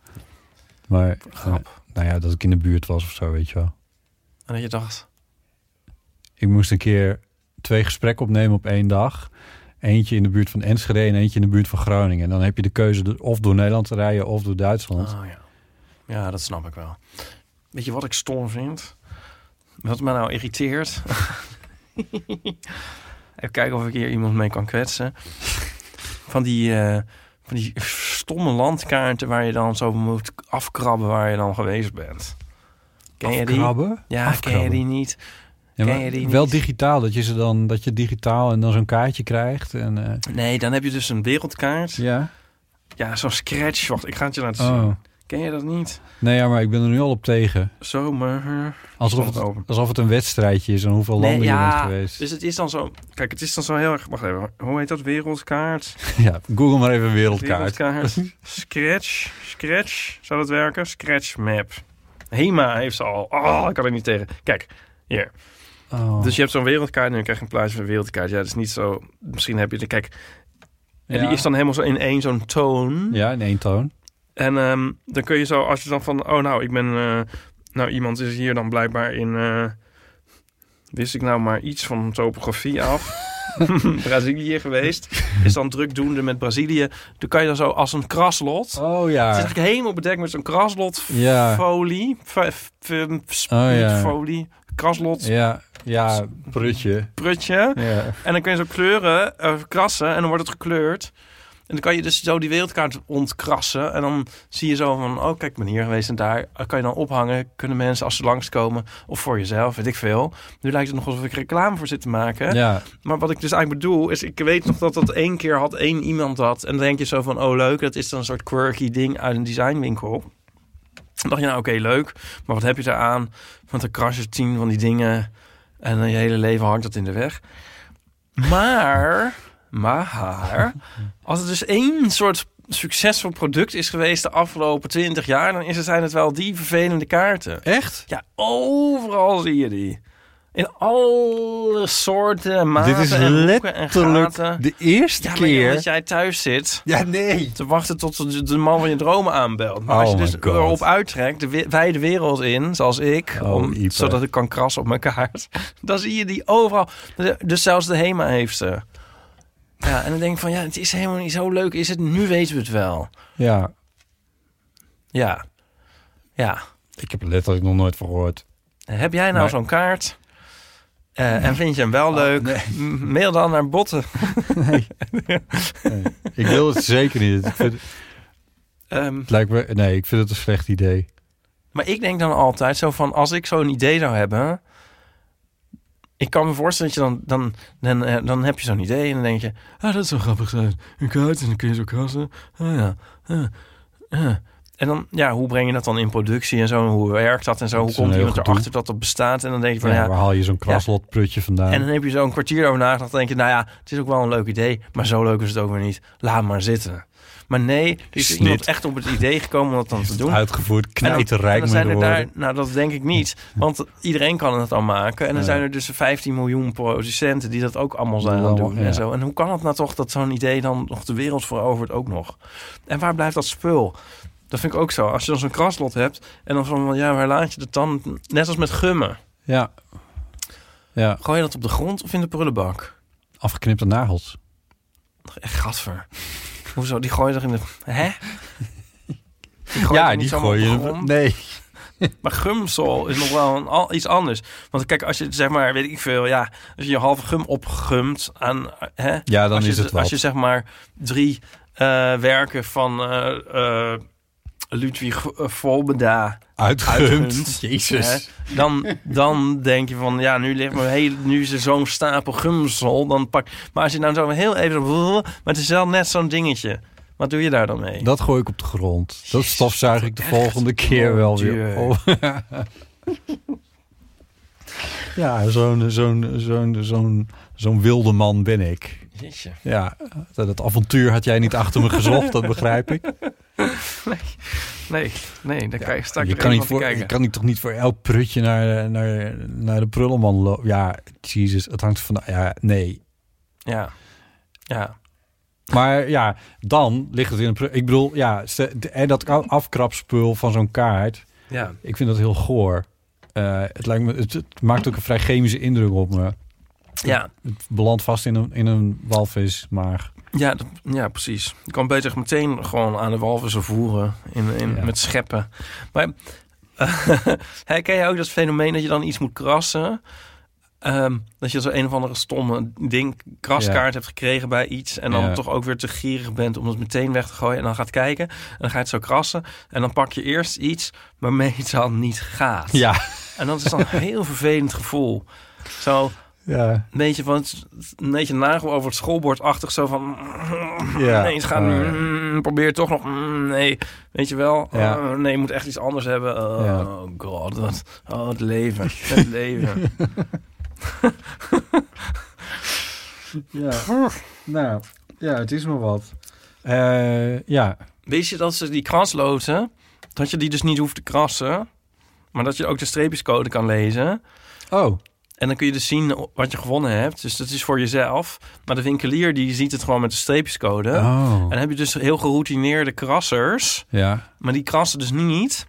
Maar, grap? nou ja, dat ik in de buurt was of zo, weet je wel. En dat je dacht, Ik moest een keer twee gesprekken opnemen op één dag. Eentje in de buurt van Enschede en eentje in de buurt van Groningen. En dan heb je de keuze de- of door Nederland te rijden of door Duitsland. oh ja. Ja, dat snap ik wel. Weet je wat ik stom vind? Wat me nou irriteert? [laughs] [laughs] Even kijken of ik hier iemand mee kan kwetsen. Van die, eh, van die stomme landkaarten waar je dan zo moet afkrabben waar je dan geweest bent. Ken je die? Afkrabben? Ja, ken je Afkrabben. die niet? Ja, Ken je die wel niet? digitaal, dat je ze dan dat je digitaal en dan zo'n kaartje krijgt. En, eh, Nee, dan heb je dus een wereldkaart. ja. Ja, zo'n scratch. Wacht, ik ga het je laten zien. Ken je dat niet? Nee, ja, maar ik ben er nu al op tegen. Zomer. Alsof het, open. alsof het een wedstrijdje is en hoeveel Nee, landen je bent geweest. dus het is dan zo... Kijk, het is dan zo heel erg... Wacht even. Hoe heet dat? Wereldkaart? [laughs] Ja, google maar even wereldkaart. Wereldkaart. Scratch. Scratch. Zou dat werken? Scratch map. Hema heeft ze al. Oh, ik kan er niet tegen. Kijk, hier. Oh. Dus je hebt zo'n wereldkaart en dan krijg je een plaatje van een wereldkaart. Ja, dat is niet zo... Misschien heb je de... Kijk, en Ja. die is dan helemaal zo in één zo'n toon. Ja, in één toon. En ehm, dan kun je zo, als je dan van, oh nou, ik ben, eh, nou iemand is hier dan blijkbaar in, eh, wist ik nou maar iets van topografie af. [laughs] [laughs] Brazilië geweest. Is dan drukdoende met Brazilië. Dan kan je dan zo als een kraslot. Oh Het is ja. eigenlijk helemaal bedekt met zo'n kraslot Ja. folie. Oh, ja. folie. Kraslot Ja, ja, prutje. prutje. Ja. En dan kun je zo kleuren, eh, krassen en dan wordt het gekleurd. En dan kan je dus zo die wereldkaart ontkrassen. En dan zie je zo van, oh kijk, ik ben hier geweest en daar. Eh, Kan je dan ophangen, kunnen mensen als ze langskomen. Of voor jezelf, weet ik veel. Nu lijkt het nog alsof ik reclame voor zit te maken. ja. Maar wat ik dus eigenlijk bedoel, is ik weet nog dat dat één keer had, één iemand had. En dan denk je zo van, oh leuk, dat is dan een soort quirky ding uit een designwinkel. Dan dacht je, nou oké, leuk. Maar wat heb je eraan? Want dan kras je tien van die dingen. En dan je hele leven hangt dat in de weg. Maar, maar, als het dus één soort succesvol product is geweest de afgelopen twintig jaar... dan is het, zijn het wel die vervelende kaarten. Echt? Ja, overal zie je die. In alle soorten, maten Dit is en hoeken en letterlijk gaten. de eerste Ja, keer. dat jij thuis zit Ja, nee. te wachten tot de, man van je dromen aanbelt. Maar Oh als je my dus God. erop uittrekt, de wijde wereld in, zoals ik, Oh, om, zodat ik kan krassen op mijn kaart, [laughs] dan zie je die overal. Dus zelfs de HEMA heeft ze. Ja, en dan denk ik van, ja, het is helemaal niet zo leuk. Is het? Nu weten we het wel. Ja, Ja. Ja. ik heb er letterlijk nog nooit van gehoord. Heb jij nou Maar- zo'n kaart? Eh, en vind je hem wel leuk? M- Mail dan naar botten. [laughs] Nee. Ik wil het zeker niet. Ik vind, Ehm, het lijkt me, nee, ik vind het een slecht idee. maar ik denk dan altijd zo van, als ik zo'n idee zou hebben... Ik kan me voorstellen dat je dan... Dan, dan, eh, dan heb je zo'n idee en dan denk je... Ah, dat zou grappig zijn. Een kaart en dan kun je zo krassen. Ah ja. ah, ah. En dan, ja, hoe breng je dat dan in productie en zo? Hoe werkt dat en zo? Dat Hoe komt iemand erachter dat dat bestaat? En dan denk je van, Ja, ja, waar haal je zo'n kraslotprutje vandaan? En dan heb je zo een kwartier over nagedacht. Dan denk je, nou ja, het is ook wel een leuk idee. Maar zo leuk is het ook weer niet. Laat maar zitten. Maar nee, er is iemand echt op het idee gekomen om dat dan te doen. Uitgevoerd, En en knijterrijk dan mee zijn er daar, Nou, dat denk ik niet. Want iedereen kan het al maken. En dan zijn er dus 15 miljoen producenten die dat ook allemaal zijn aan doen. En, zo. en hoe kan het nou toch dat zo'n idee dan nog de wereld verovert ook nog? En waar blijft dat spul? Dat vind ik ook zo. Als je dan zo'n kraslot hebt en dan van, ja, waar laat je het dan? Net als met gummen. Ja. Ja, Gooi je dat op de grond of in de prullenbak? afgeknipte nagels. Echt gadver. Hoezo? Die gooi je toch in de... Hè? [laughs] Die gooi je ja, niet die gooi je... Nee. [laughs] Maar gumsel is nog wel een, al, iets anders. Want kijk, als je zeg maar, weet ik veel, ja, als je je halve gum opgumt aan, hè, Ja, dan als je, is het Als wat. je zeg maar drie eh, werken van eh, eh, Ludwig Volbeda Uitgegund. uitgunt, Jezus. hè, dan, dan denk je van, ja, nu ligt me heel, nu is er zo'n stapel gumsel, dan pak. Maar als je nou zo heel even, maar het is wel net zo'n dingetje. Wat doe je daar dan mee? Dat gooi ik op de grond. Dat stofzuig ik de volgende keer wel weer. [laughs] Ja, zo'n zo'n zo'n zo'n zo'n wilde man ben ik. Jeetje. Ja, dat avontuur had jij niet achter me gezocht, dat begrijp ik. [laughs] Nee, nee, daar kan je straks je, kan niet voor, kijken. je kan niet toch niet voor elk prutje naar, naar, naar de prullenman lopen. Ja, jezus, het hangt van... Ja, nee. Ja, ja. Maar ja, dan ligt het in een... Ik bedoel, ja, en dat afkrapspul van zo'n kaart... Ja, Ik vind dat heel goor. Eh, het, lijkt me, het, het maakt ook een vrij chemische indruk op me. ja, Het belandt vast in een, in een walvis, maar... ja, dat- ja, precies. Je kan beter meteen gewoon aan de walvissen voeren in, in, Ja. met scheppen. Maar [laughs] herken jij ook dat fenomeen dat je dan iets moet krassen Ehm, dat je zo een of andere stomme ding, kraskaart hebt gekregen bij iets. En dan Ja. toch ook weer te gierig bent om het meteen weg te gooien. En dan gaat kijken. En dan ga je het zo krassen. En dan pak je eerst iets waarmee het dan niet gaat. Ja. En dat is dan een heel vervelend gevoel. Zo Ja. een beetje van een beetje nagel over het schoolbordachtig. Zo van. Ja. [laughs] Nee, nu. Oh, mm, probeer toch nog. mm, nee, weet je wel. Ja. Oh, nee, je moet echt iets anders hebben. Oh, Ja. god. Wat, oh, het leven. Het [laughs] leven. [laughs] Ja. Nou, ja, het is maar wat. Eh, ja. Wist je dat ze die krasloten, dat je die dus niet hoeft te krassen, maar dat je ook de streepjescode kan lezen. Oh. En dan kun je dus zien wat je gewonnen hebt. Dus dat is voor jezelf. Maar de winkelier die ziet het gewoon met de streepjescode. Oh. En dan heb je dus heel geroutineerde krassers. Ja. Maar die krassen dus niet.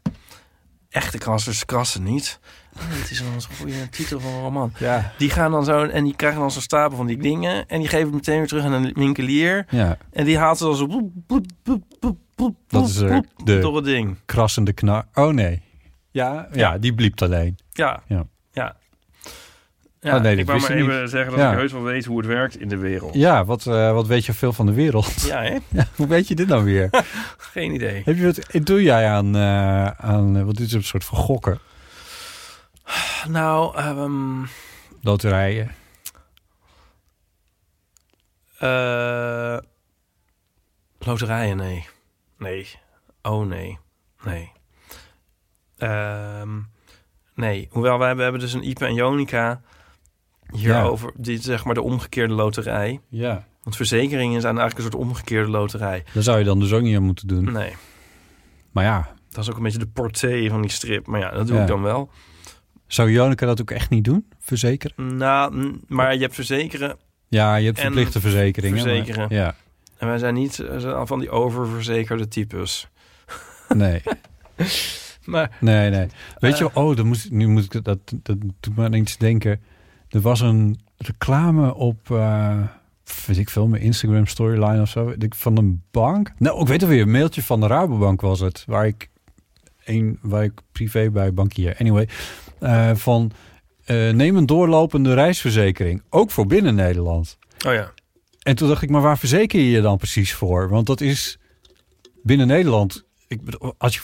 Echte krassers krassen niet. Oh, Het is wel een goede titel van een roman. Ja. Die gaan dan zo en die krijgen dan zo'n stapel van die dingen. En die geven het meteen weer terug aan een winkelier. Ja. En die haalt ze dan zo boep, boep, boep, boep, boep, Dat is er boep, de- door het ding. Krassende knar. Oh nee. Ja, ja, die bliept alleen. Ja. Ja. Ja. Oh, nee, ik wou maar even niet. zeggen dat Ja. ik heus wel weet hoe het werkt in de wereld. Ja, wat, eh, wat weet je veel van de wereld? [laughs] Ja, hè? Ja, hoe weet je dit nou weer? [laughs] Geen idee. Heb je wat, doe jij aan, eh, aan eh, wat is het, een soort van gokken? Nou, ehm Loterijen? loterijen, nee. Nee. Oh, nee. Nee. Ehm, nee. Hoewel, wij hebben, we hebben dus een Ipe en Jonica hierover. Die is zeg maar de omgekeerde loterij. Ja. Want verzekeringen zijn eigenlijk een soort omgekeerde loterij. Daar zou je dan dus ook niet aan moeten doen. Nee. Maar ja, Dat is ook een beetje de portée van die strip. Maar ja, dat doe Ja. ik dan wel. zou Jonica dat ook echt niet doen? Verzekeren? Nou, maar je hebt verzekeren. Ja, je hebt verplichte verzekeringen. maar- verzekeren. ja, En wij zijn niet eh, van die oververzekerde types. nee. [laughs] Maar Nee, nee. Weet Eh. je, oh, dan moest, nu moet ik dat, dat doet me aan iets denken. Er was een reclame op, eh weet ik veel, mijn Instagram storyline of zo, van een bank. Nou, ik weet alweer, een mailtje van de Rabobank was het, waar ik een, waar ik privé bij bankier. Anyway, eh, van eh, neem een doorlopende reisverzekering, ook voor binnen Nederland. Oh ja. En toen dacht ik, maar waar verzeker je je dan precies voor? Want dat is binnen Nederland. Ik als je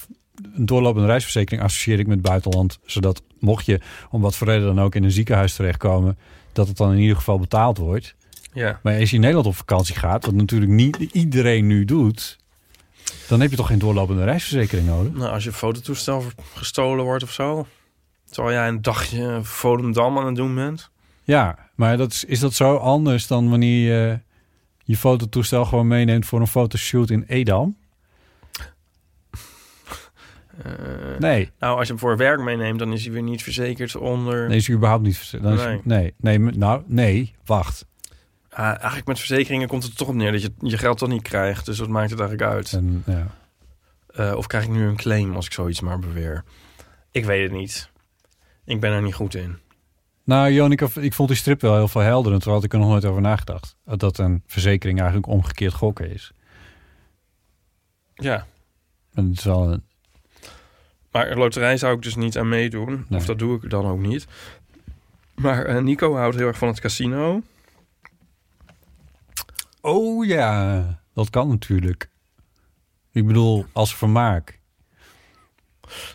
een doorlopende reisverzekering associeer ik met buitenland, zodat mocht je om wat voor reden dan ook in een ziekenhuis terechtkomen, dat het dan in ieder geval betaald wordt. Ja. Maar als je in Nederland op vakantie gaat, wat natuurlijk niet iedereen nu doet, dan heb je toch geen doorlopende reisverzekering nodig? Nou, als je fototoestel gestolen wordt of zo. Terwijl jij een dagje Volendam aan het doen bent. Ja, maar dat is, is dat zo anders dan wanneer je je fototoestel gewoon meeneemt voor een fotoshoot in Edam? Eh, Nee. Nou, als je hem voor werk meeneemt, dan is hij weer niet verzekerd onder... Nee, is hij überhaupt niet verzekerd. Nee. Nee. nee, nee, nou, nee, wacht. Ah, eigenlijk met verzekeringen komt het toch op neer dat je je geld toch niet krijgt. Dus wat maakt het eigenlijk uit? En, ja. Eh, of krijg ik nu een claim als ik zoiets maar beweer? Ik weet het niet. Ik ben er niet goed in. Nou, Jonica, ik vond die strip wel heel verhelderend, terwijl had ik er nog nooit over nagedacht. Dat een verzekering eigenlijk omgekeerd gokken is. Ja. En het is wel een, Maar loterij zou ik dus niet aan meedoen. Nee. Of dat doe ik dan ook niet. Maar eh, Nico houdt heel erg van het casino. Oh ja, dat kan natuurlijk. Ik bedoel, als vermaak.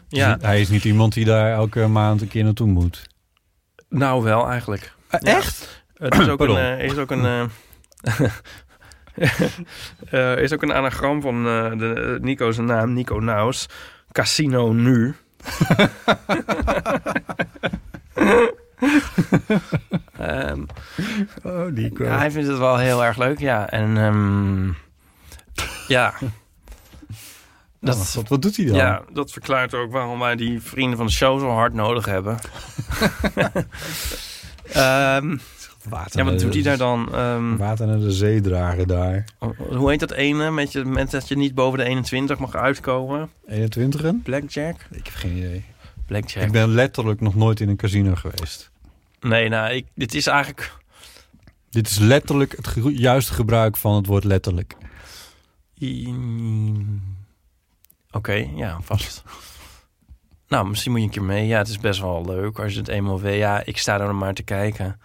Ja. Dus hij is niet iemand die daar elke maand een keer naartoe moet. Nou wel, eigenlijk. Ja. echt? Het is ook [clears throat] een... Pardon. eh, is ook een... eh, [laughs] eh, is ook een anagram van eh, de, Nico's naam, Nico Naus. Casino nu. [laughs] Ehm, Oh, ja, hij vindt het wel heel erg leuk, ja. En ehm, [laughs] ja, Dat, wat, wat doet hij dan? ja, dat verklaart ook waarom wij die vrienden van de show zo hard nodig hebben. [laughs] Ehm, Water ja, wat doet hij daar dan? Ehm, Water naar de zee dragen daar. hoe heet dat ene met, je, met dat je niet boven de 21 mag uitkomen? 21 Blackjack? Ik heb geen idee. Blackjack. Ik ben letterlijk nog nooit in een casino geweest. Nee, nou, ik, dit is eigenlijk... Dit is letterlijk het ge- juiste gebruik van het woord letterlijk. Oké, ja, vast. Nou, misschien moet je een keer mee. Ja, het is best wel leuk als je het eenmaal weet. Ja, ik sta er maar te kijken.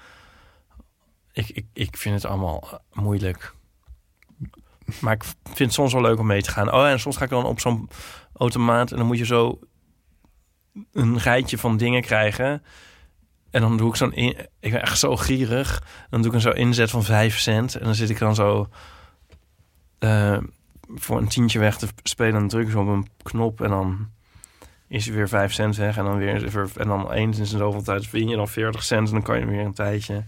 Ik, ik, ik vind het allemaal eh, moeilijk. Maar ik vind het soms wel leuk om mee te gaan. Oh, en soms ga ik dan op zo'n automaat... en dan moet je zo een rijtje van dingen krijgen... En dan doe ik zo'n... Ik ben echt zo gierig. Dan doe ik een zo inzet van 5 cent. En dan zit ik dan zo... eh, voor een tientje weg te spelen. Dan druk ik zo op een knop. En dan is er weer 5 cent weg. En dan weer... En dan eens in zoveel tijd vind je dan 40 cent. En dan kan je weer een tijdje...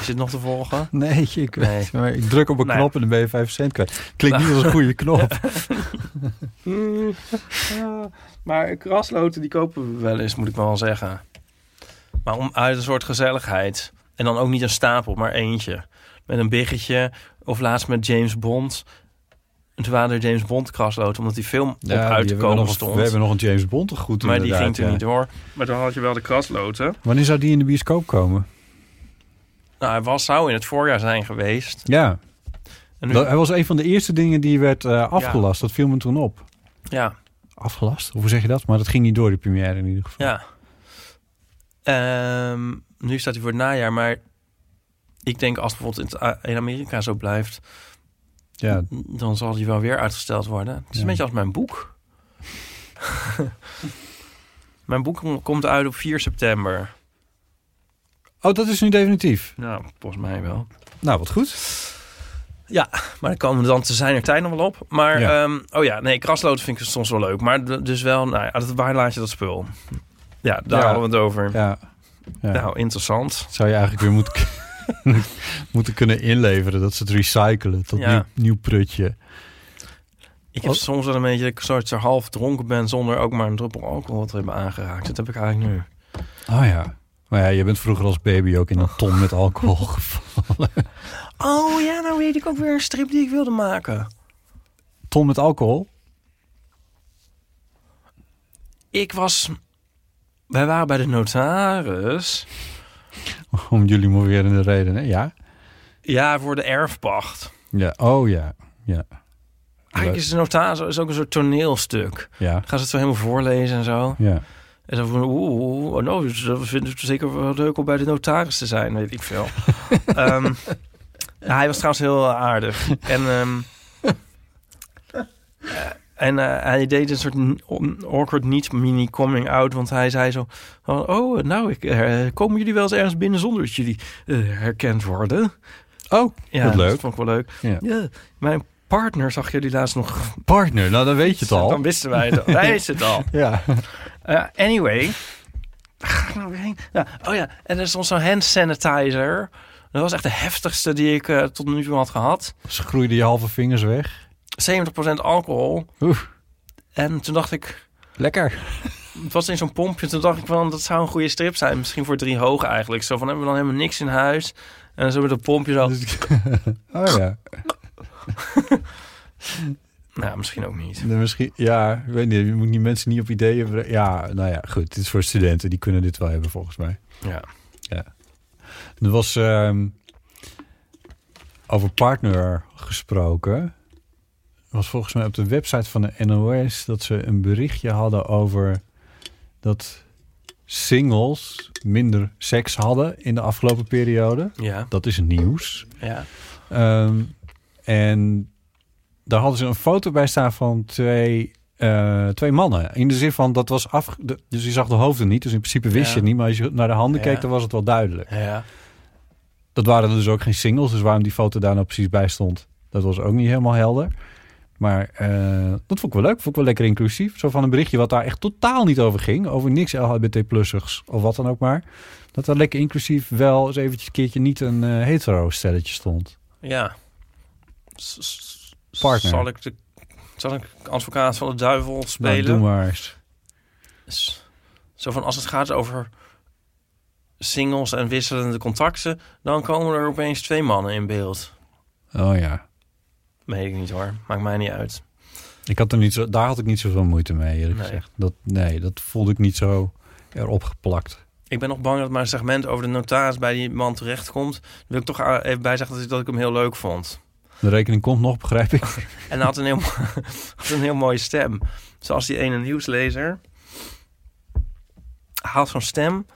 Is dit nog te volgen? Nee, ik, weet, maar ik druk op een Nee. knop en dan ben je 5 cent kwijt. Klinkt niet als een goede knop. Ja, [laughs] maar krasloten die kopen we wel eens, moet ik wel zeggen. Maar om uit een soort gezelligheid. En dan ook niet een stapel, maar eentje. Met een biggetje. Of laatst met James Bond. En toen waren er James Bond krasloten, omdat die film Ja, op uit te komen nog, stond. We hebben nog een James Bond goed maar die ging toen ja. niet door. Maar dan had je wel de krasloten. Wanneer zou die in de bioscoop komen? Nou, hij was, zou in het voorjaar zijn geweest. Ja, En nu, dat, hij was een van de eerste dingen die werd eh, afgelast. Dat viel me toen op. ja, Afgelast? Hoe zeg je dat? Maar dat ging niet door, die première in ieder geval. Ja. Ehm, nu staat hij voor het najaar, maar ik denk als bijvoorbeeld in, Amerika zo blijft, Ja, dan zal die wel weer uitgesteld worden. Het is Ja. een beetje als mijn boek. [laughs] mijn boek kom- komt uit op 4 september. Oh, dat is nu definitief. Nou, volgens mij wel. Nou, wat goed. Ja, maar dan komen we dan te zijn er tijd nog wel op. Maar, Ja. ehm, oh ja, nee, krasloten vind ik soms wel leuk. Maar dus wel, nou ja, dat- waar laat je dat spul? Ja, daar Ja. hadden we het over. Ja. ja. Nou, interessant. Zou je eigenlijk weer moeten, [laughs] moeten kunnen inleveren dat ze het recyclen tot nieuw, nieuw prutje. Ik heb Wat? soms wel een beetje dat ik soort half dronken ben zonder ook maar een druppel alcohol te hebben aangeraakt. Dat heb ik eigenlijk nu. Oh ja. Maar ja, je bent vroeger als baby ook in een ton met alcohol [laughs] gevallen. Oh ja, nou weet ik ook weer een strip die ik wilde maken. Ton met alcohol? Ik was... Wij waren bij de notaris. Om jullie moverende redenen, ja. Ja, voor de erfpacht. Ja, oh ja. Ja, Eigenlijk is de notaris is ook een soort toneelstuk. ja, Dan gaan ze het zo helemaal voorlezen en zo. ja. En dan van, oeh, oh, nou, dus dat vind ik zeker wel leuk om bij de notaris te zijn, weet ik veel. [laughs] Ehm, ja, hij was trouwens heel aardig. En, ehm, eh, en eh, hij deed een soort awkward niet mini coming out, want hij zei zo, van, oh, nou, ik, eh, komen jullie wel eens ergens binnen zonder dat jullie eh, herkend worden? Oh, Ja, wat leuk. dat vond ik wel leuk. Ja. Ja, mijn partner zag jullie laatst nog. Partner, nou dan weet je het al. Dan wisten wij het al. [laughs] Wij wisten het al. Ja. Uh, anyway. Nou weer heen? Ja, oh ja, en er stond zo'n hand sanitizer. Dat was echt de heftigste die ik eh, tot nu toe had gehad. Ze groeiden je halve vingers weg. 70% alcohol. Oeh, En toen dacht ik, lekker. het was in zo'n pompje. Toen dacht ik van, dat zou een goede strip zijn. Misschien voor drie hoog eigenlijk. Zo van, hebben we dan helemaal niks in huis. En zo met een pompje zo. [laughs] Oh ja. [laughs] Nou, misschien ook niet. Misschien, ja, ik weet niet. Je moet die mensen niet op ideeën brengen. Ja, nou ja, goed. Dit is voor studenten. Die kunnen dit wel hebben, volgens mij. Ja. Er was ehm, over partner gesproken. Was volgens mij op de website van de NOS dat ze een berichtje hadden over dat singles minder seks hadden in de afgelopen periode. Ja. Dat is nieuws. Ja. Ehm, en daar hadden ze een foto bij staan van twee, eh, twee mannen. In de zin van, dat was af... de- dus je zag de hoofden niet, dus in principe wist Ja. je het niet. Maar als je naar de handen keek, dan was het wel duidelijk. Ja. Dat waren dus ook geen singles, dus waarom die foto daar nou precies bij stond... dat was ook niet helemaal helder. Maar eh, dat vond ik wel leuk, vond ik wel lekker inclusief. Zo van een berichtje wat daar echt totaal niet over ging. Over niks LHBT-plussers of wat dan ook maar. Dat daar lekker inclusief wel eens eventjes een keertje niet een eh, hetero-stelletje stond. Ja. S- Partner. Zal ik de zal ik advocaat van de duivel Nou, spelen? doe maar eens. Zo van als het gaat over singles en wisselende contacten, dan komen er opeens twee mannen in beeld. Oh ja. Weet ik niet hoor, maakt mij niet uit. Ik had er niet zo, daar had ik niet zoveel moeite mee, eerlijk Nee. gezegd. Dat, nee, dat voelde ik niet zo erop geplakt. Ik ben nog bang dat mijn segment over de notaris bij die man terechtkomt. Dan wil ik toch a- even bijzeggen dat ik, dat ik hem heel leuk vond. De rekening komt nog, begrijp ik. [laughs] En hij had een heel, [laughs] had een heel mooie stem. Zoals die ene nieuwslezer. had zo'n stem.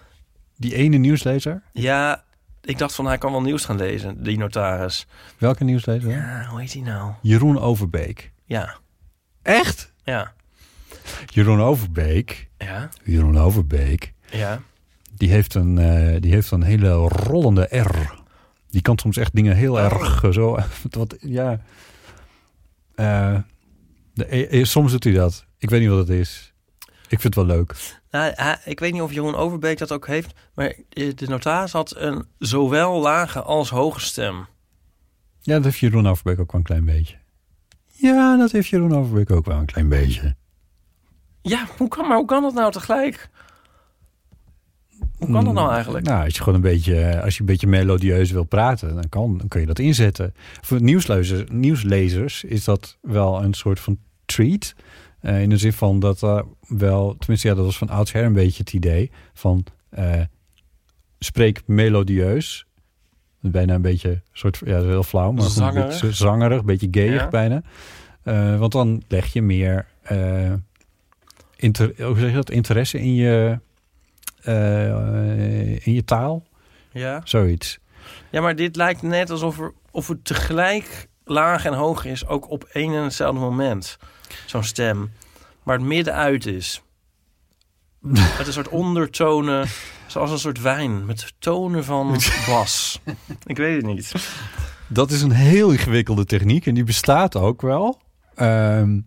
Die ene nieuwslezer? Ja, ik dacht van hij kan wel nieuws gaan lezen, die notaris. Welke nieuwslezer? Ja, hoe heet hij nou? Jeroen Overbeek. Ja, Echt? ja, Jeroen Overbeek. ja, Jeroen Overbeek. ja. Die heeft een, eh, die heeft een hele rollende R. Die kan soms echt dingen heel Oh. erg eh, zo. [laughs] Wat, ja. Eh, de, eh, soms doet hij dat. Ik weet niet wat het is. Ik vind het wel leuk. Nou, ik weet niet of Jeroen Overbeek dat ook heeft, maar de notaris had een zowel lage als hoge stem. Ja, dat heeft Jeroen Overbeek ook wel een klein beetje. Ja, dat heeft Jeroen Overbeek ook wel een klein beetje. Ja, hoe kan, maar hoe kan dat nou tegelijk? Hoe kan dat nou Mm, eigenlijk? Nou, als je gewoon een beetje, als je een beetje melodieus wil praten, dan kan, dan kun je dat inzetten. Voor nieuwslezers, nieuwslezers is dat wel een soort van treat. Eh, in de zin van dat wel, tenminste, ja, dat was van oudsher een beetje het idee van eh, spreek melodieus. Bijna een beetje, soort, ja, heel flauw, maar goed, een Zangerig. beetje zangerig, een beetje gayig Ja. bijna. Eh, want dan leg je meer eh, inter, hoe zeg je dat, interesse in je, eh, in je taal. Ja. Zoiets. ja, maar dit lijkt net alsof er, of het tegelijk laag en hoog is, ook op één en hetzelfde moment. Zo'n stem. Maar het midden uit is. [laughs] Met een soort ondertonen, zoals een soort wijn. Met tonen van [laughs] bas. Ik weet het niet. Dat is een heel ingewikkelde techniek en die bestaat ook wel. Ehm,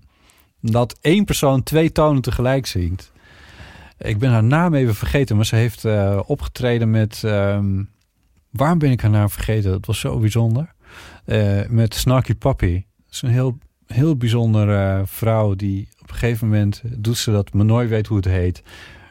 dat één persoon twee tonen tegelijk zingt. Ik ben haar naam even vergeten, maar ze heeft eh, opgetreden met... ehm, waarom ben ik haar naam vergeten? Dat was zo bijzonder. Eh, met Snarky Pappy. Dat is een heel, heel bijzondere vrouw die op een gegeven moment doet ze dat, maar nooit weet hoe het heet.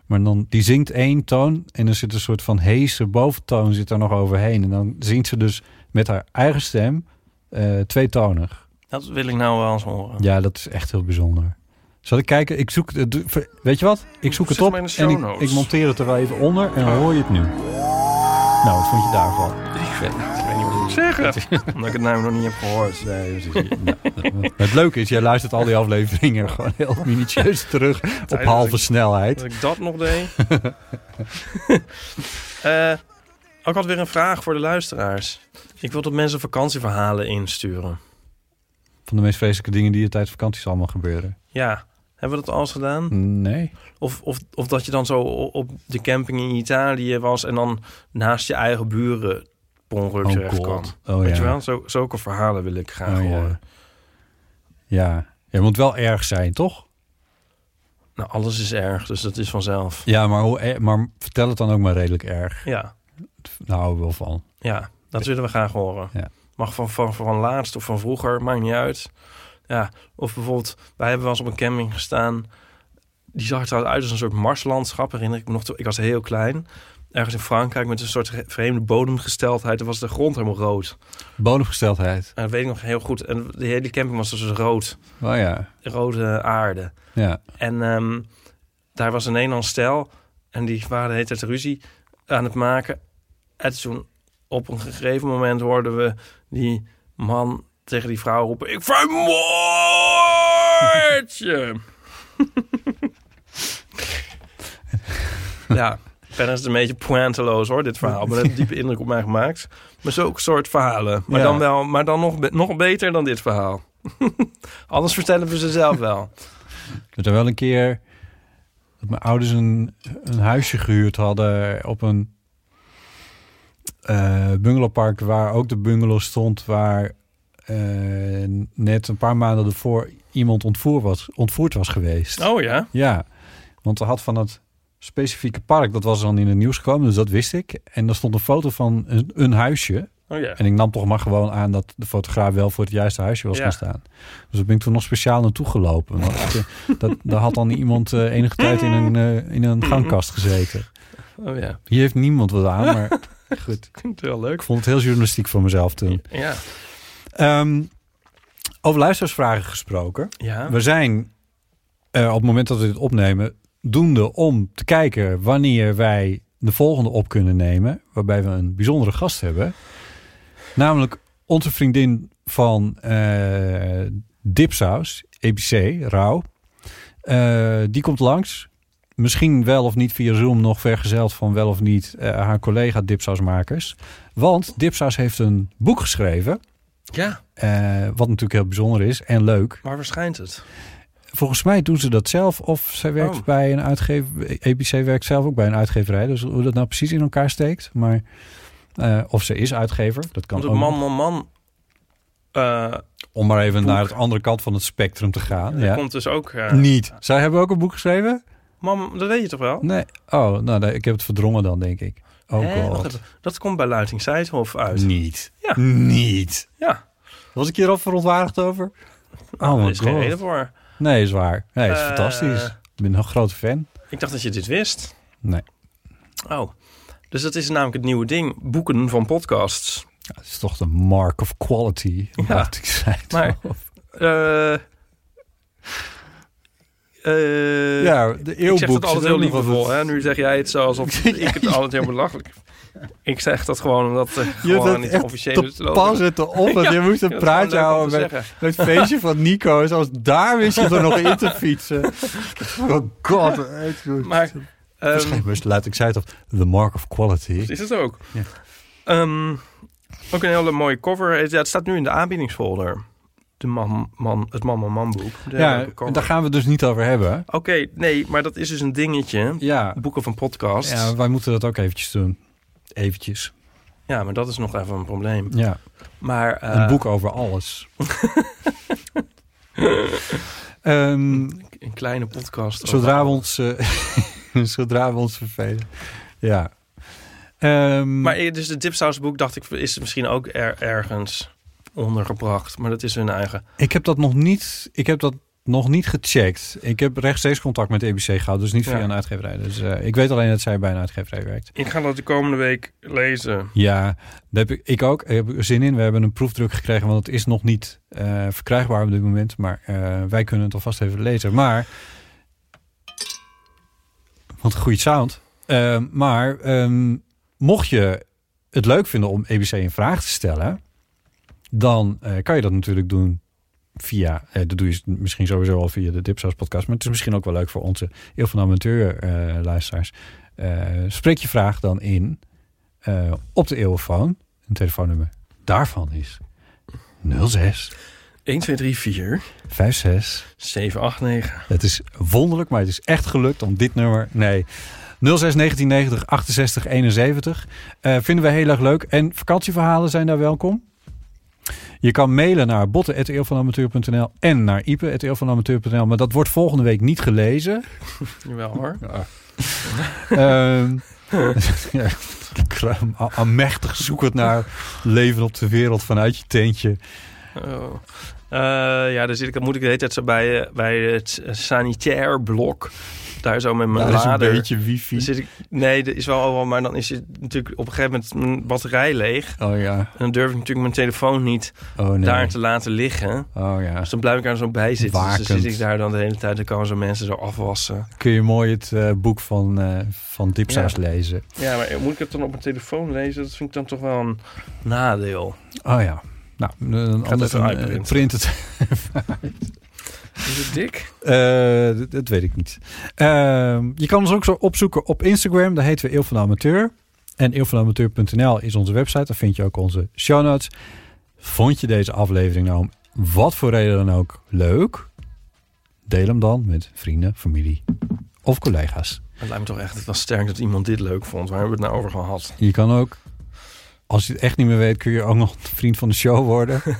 Maar dan, die zingt één toon en er zit een soort van heese boventoon zit er nog overheen. En dan zingt ze dus met haar eigen stem eh tweetonig. Dat wil ik nou wel eens horen. Ja, dat is echt heel bijzonder. Zal ik kijken? Ik zoek, het- doe- weet je wat? Ik zoek het op en ik, ik monteer het er wel even onder en dan hoor je het nu. Nou, wat vond je daarvan? Ik weet, ik weet niet wat ik moet zeggen. [laughs] Omdat ik het nou nog niet heb gehoord. Nee. Nou, het leuke is, jij luistert al die afleveringen gewoon heel minutieus terug op halve ik- snelheid. Dat ik dat nog deed. [laughs] Eh, ik had weer een vraag voor de luisteraars. Ik wil dat mensen vakantieverhalen insturen. Van de meest vreselijke dingen die je tijdens vakanties allemaal gebeuren. Ja, hebben we dat al eens gedaan? Nee. Of, of, of dat je dan zo op de camping in Italië was... en dan naast je eigen buren per ongeluk Oh terecht kwam. Oh Weet ja. je wel? Zo, zulke verhalen wil ik graag Oh, horen. Ja. ja, het moet wel erg zijn, toch? Nou, alles is erg, dus dat is vanzelf. Ja, maar, hoe, er- maar vertel het dan ook maar redelijk erg. Ja, Daar houden we wel van. ja dat willen we graag horen. Ja. Mag van, van, van laatst of van vroeger, maakt niet uit. Ja, of bijvoorbeeld, wij hebben wel eens op een camping gestaan. Die zag er trouwens uit als een soort marslandschap, herinner ik me nog. Ik was heel klein. Ergens in Frankrijk met een soort re- vreemde bodemgesteldheid. Dan was de grond helemaal rood. Bodemgesteldheid. En dat weet ik nog heel goed. En de hele camping was dus rood. Oh ja. Rode aarde. Ja. En ehm, daar was een Nederlands stel. En die waren de hele tijd ruzie aan het maken. En toen op een gegeven moment hoorden we die man tegen die vrouw roepen... Ik vermoord je! [laughs] ja, verder is het een beetje pointeloos hoor, dit verhaal. Maar dat heeft diepe indruk op mij gemaakt. Maar zulke soort verhalen. Maar Ja. dan, wel, maar dan nog, nog beter dan dit verhaal. [laughs] Anders vertellen we ze zelf wel. Ik heb er wel een keer dat mijn ouders een, een huisje gehuurd hadden op een eh bungalowpark waar ook de bungalow stond waar net een paar maanden ervoor iemand ontvoer was, ontvoerd was geweest. Oh ja? Ja, want er had van het specifieke park, dat was dan in het nieuws gekomen, dus dat wist ik. En er stond een foto van een, een huisje. Oh ja. En ik nam toch maar gewoon aan dat de fotograaf wel voor het juiste huisje was Ja. gaan staan. Dus daar ben ik toen nog speciaal naartoe gelopen. Want eh, dat, daar had dan iemand eh, enige tijd in een, eh, in een gangkast gezeten. Oh ja. Hier heeft niemand wat aan, maar [laughs] goed. Ik vind het wel leuk. Ik vond het heel journalistiek van mezelf toen. Ja. Ehm, over luistersvragen gesproken. Ja. We zijn eh, op het moment dat we dit opnemen doende om te kijken wanneer wij de volgende op kunnen nemen. Waarbij we een bijzondere gast hebben. Namelijk onze vriendin van eh Dipsaus, EBC, Rauw. Eh, die komt langs. misschien wel of niet via Zoom nog vergezeld van wel of niet haar collega Dipsausmakers. Want Dipsaus heeft een boek geschreven, Ja, eh, wat natuurlijk heel bijzonder is en leuk. maar waar schijnt het? Volgens mij doen ze dat zelf of zij werkt Oh. bij een uitgever. ABC werkt zelf ook bij een uitgeverij, dus hoe dat nou precies in elkaar steekt. Maar eh, of ze is uitgever, dat kan Want ook. man, man, man... eh, Om maar even boek. naar de andere kant van het spectrum te gaan. Ja. komt dus ook... Niet. Zij hebben ook een boek geschreven? Mam, dat weet je toch wel? Nee. Oh, nou, nee, ik heb het verdrongen dan, denk ik. Oh Hè? God. even. Dat komt bij Luiting Seidhof uit. Niet. Ja. Niet. Ja, Was ik hier al verontwaardigd over? Oh er my is geen reden voor. Nee, is waar. Nee, is Eh, fantastisch. Ik ben een grote fan. Ik dacht dat je dit wist. Nee. Oh. Dus dat is namelijk het nieuwe ding. Boeken van podcasts. Het is toch de mark of quality. Ja. Zeggen. Maar- eh, ja, de ik zeg eeuwboek. dat altijd heel liefdevol. Hè? Nu zeg jij het zo alsof [laughs] ik het altijd heel belachelijk Ik zeg dat gewoon omdat het Je gewoon niet officieel is. pas te op. [laughs] Ja, je moest een het praatje houden met, het feestje van Nico. Zelfs daar wist je er nog in te fietsen. [laughs] Oh god. Maar Verschijnbaar laat ik zei het of the mark of quality. is het ook. Ja. Ehm, ook een hele mooie cover. Ja, het staat nu in de aanbiedingsfolder. De man, man, het Man Man Man boek. Ja, daar gaan we dus niet over hebben. Oké, nee, maar dat is dus een dingetje. Ja, Boeken van podcasts. Ja. ja wij moeten dat ook eventjes doen. Eventjes. maar dat is nog even een probleem. Ja, Maar eh, een boek over alles. [laughs] Ehm, een kleine podcast. zodra, we ons, [laughs] eh, zodra we ons vervelen. Ja. Ehm, Maar eh, dus de dipsausboek dacht ik is misschien ook er, ergens ondergebracht. Maar dat is hun eigen. ik heb dat nog niet. Ik heb dat nog niet gecheckt. Ik heb rechtstreeks contact met EBC gehad, dus niet via een uitgeverij. Dus eh, ik weet alleen dat zij bij een uitgeverij werkt. Ik ga dat de komende week lezen. Ja, daar heb ik, ik ook. Ik heb er zin in. We hebben een proefdruk gekregen, want het is nog niet eh, verkrijgbaar op dit moment. Maar eh, wij kunnen het alvast even lezen. Maar, want een goede sound. Maar ehm, mocht je het leuk vinden om EBC een vraag te stellen, dan eh, kan je dat natuurlijk doen via, eh, dat doe je misschien sowieso al via de Dipsaus podcast, maar het is misschien ook wel leuk voor onze heel van amateur eh, luisteraars. Spreek je vraag dan in op de eeuwenfoon. Een telefoonnummer daarvan is 06 1, 2, 3, 4, 56. 7, 8, 9. Het is wonderlijk, maar het is echt gelukt om dit nummer. Nee. 06 1990 68 71. Eh, vinden we heel erg leuk. En vakantieverhalen zijn daar welkom. Je kan mailen naar botten.eeuwvanamateur.nl en naar ipe.eeuwvanamateur.nl. Maar dat wordt volgende week niet gelezen. [laughs] Jawel hoor. Ja, [laughs] amechtig zoekend naar leven op de wereld vanuit je tentje. Oh. Eh, ja, daar zit ik, moet ik de hele tijd zo bij, eh, bij het eh, sanitair blok. Daar zo met mijn Daar is een lader. beetje wifi. Zit ik, nee, er is wel al, maar dan is het natuurlijk op een gegeven moment mijn batterij leeg. Oh ja. En dan durf ik natuurlijk mijn telefoon niet Oh nee. daar te laten liggen. Oh ja. Dus dan blijf ik er zo bij zitten. Dus dan zit ik daar dan de hele tijd. Dan kan zo mensen zo afwassen. Kun je mooi het eh, boek van, eh van Dipsaus Ja. lezen. Ja, maar moet ik het dan op mijn telefoon lezen? Dat vind ik dan toch wel een nadeel. Oh ja. Nou, een, het anders even een, [laughs] Is het dik? Eh, dat, weet ik niet. Ehm, je kan ons ook zo opzoeken op Instagram. Daar heten we Eeuw van de Amateur. En eeuwvanamateur.nl is onze website. Daar vind je ook onze show notes. Vond je deze aflevering nou om wat voor reden dan ook leuk? Deel hem dan met vrienden, familie of collega's. Het lijkt me toch echt wel sterk dat iemand dit leuk vond. Waar hebben we het nou over gehad? Je kan ook, als je het echt niet meer weet, kun je ook nog vriend van de show worden. [laughs]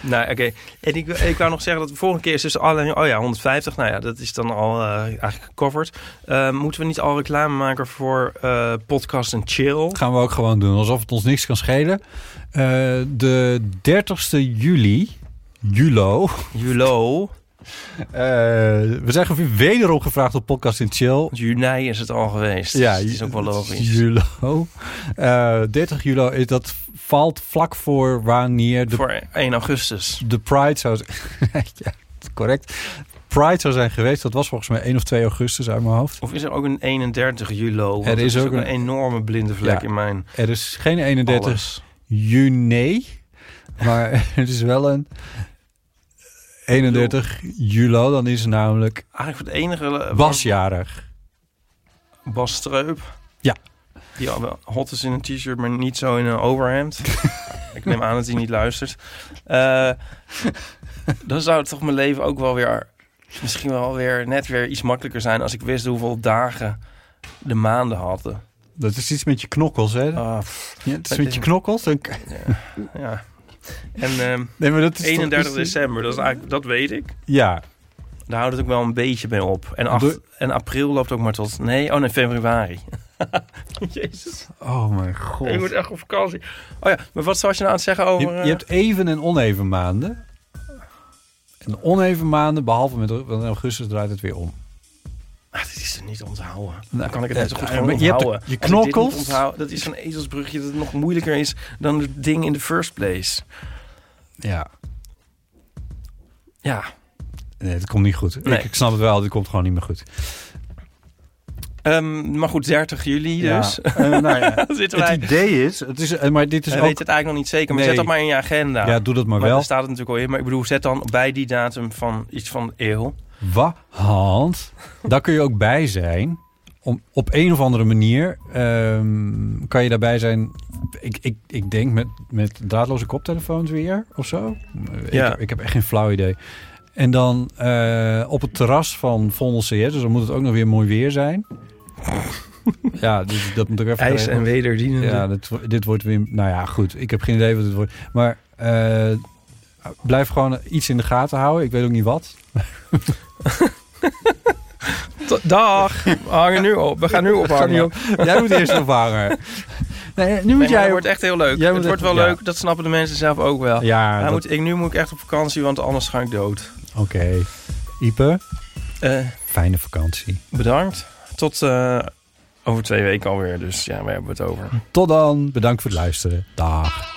Nou, oké. En ik, ik wou nog zeggen dat de volgende keer is dus alleen... Oh ja, 150. Nou ja, dat is dan al eh, eigenlijk gecoverd. Eh, moeten we niet al reclame maken voor eh, podcast en chill? Dat gaan we ook gewoon doen, alsof het ons niks kan schelen. De 30ste juli, julo, Julo. Eh, we zijn wederom gevraagd op podcast in chill. Juni is het al geweest. Ja, dus het is ook wel logisch. Julo. Eh 30 juli, is- dat valt vlak voor wanneer de, Voor 1 augustus. de Pride zou zijn. [laughs] ja, correct. Pride zou zijn geweest. Dat was volgens mij 1 of 2 augustus uit mijn hoofd. Of is er ook een 31 juli? Want Er is ook een, een- enorme blinde vlek Ja. in mijn Er is geen 31 alles. juni, maar het [laughs] is wel een 31 juli, dan is namelijk Eigenlijk het enige... eh, Bas jarig. Bas Streup. Ja. Die al wel hot is in een t-shirt, maar niet zo in een overhemd. [laughs] ik neem aan dat hij niet luistert. Eh, dan zou het toch mijn leven ook wel weer... Misschien wel weer net weer iets makkelijker zijn... als ik wist hoeveel dagen de maanden hadden. Dat is iets met je knokkels, hè? Ah, Ja, het is met je knokkels. Dan... ja. En ehm, Nee, maar dat is toch- 31 is- december, dat, is eigenlijk, dat weet ik. Ja, Daar houdt het ook wel een beetje mee op. En, acht- en april loopt ook maar tot... Nee, oh nee, februari. [laughs] Jezus. oh mijn god. Ik moet echt op vakantie. Oh ja, maar wat was je nou aan het zeggen over... Je, eh, je hebt even en oneven maanden. En oneven maanden, behalve met augustus draait het weer om. Ah, dit is er niet onthouden. Nou, Dan kan ik het net zo goed eh, gewoon je hebt onthouden. je knokkels. dat is zo'n ezelsbrugje dat het nog moeilijker is dan het ding in the first place. Ja, Ja. nee, het komt niet goed. Nee. Ik, ik snap het wel, dit komt gewoon niet meer goed. Ehm, maar goed, 30 juli dus. Ja, eh, nou ja, [laughs] wij... het idee is, het is, eh, maar dit is We ook... weten het eigenlijk nog niet zeker, maar Nee. zet dat maar in je agenda. Ja, doe dat maar maar wel. daar staat het natuurlijk al in. Maar ik bedoel, zet dan bij die datum van iets van de eeuw. Want daar kun je ook bij zijn. Om, op een of andere manier ehm, kan je daarbij zijn. Ik, ik, ik denk met, met draadloze koptelefoons weer of zo. Ja. Ik, heb, ik heb echt geen flauw idee. En dan eh, op het terras van Vondel CS. Dus dan moet het ook nog weer mooi weer zijn. ja, dus dat moet ik even IJs en regelen. wederdienende. Ja, dit, dit wordt weer... Nou ja, goed. Ik heb geen idee wat het wordt. Maar eh, blijf gewoon iets in de gaten houden. Ik weet ook niet wat. [laughs] Dag! We hangen nu op. We gaan nu ophangen. Jij moet eerst ophangen. Nee, nu moet Nee, jij... het wordt echt heel leuk. Jij Het wordt wel ja. leuk. Dat snappen de mensen zelf ook wel. Ja, dat- moet, ik, nu moet ik echt op vakantie, want anders ga ik dood. Oké. Ipe, Eh, fijne vakantie. bedankt. Tot eh, over twee weken alweer. Dus ja, we hebben het over. Tot dan. Bedankt voor het luisteren. Dag.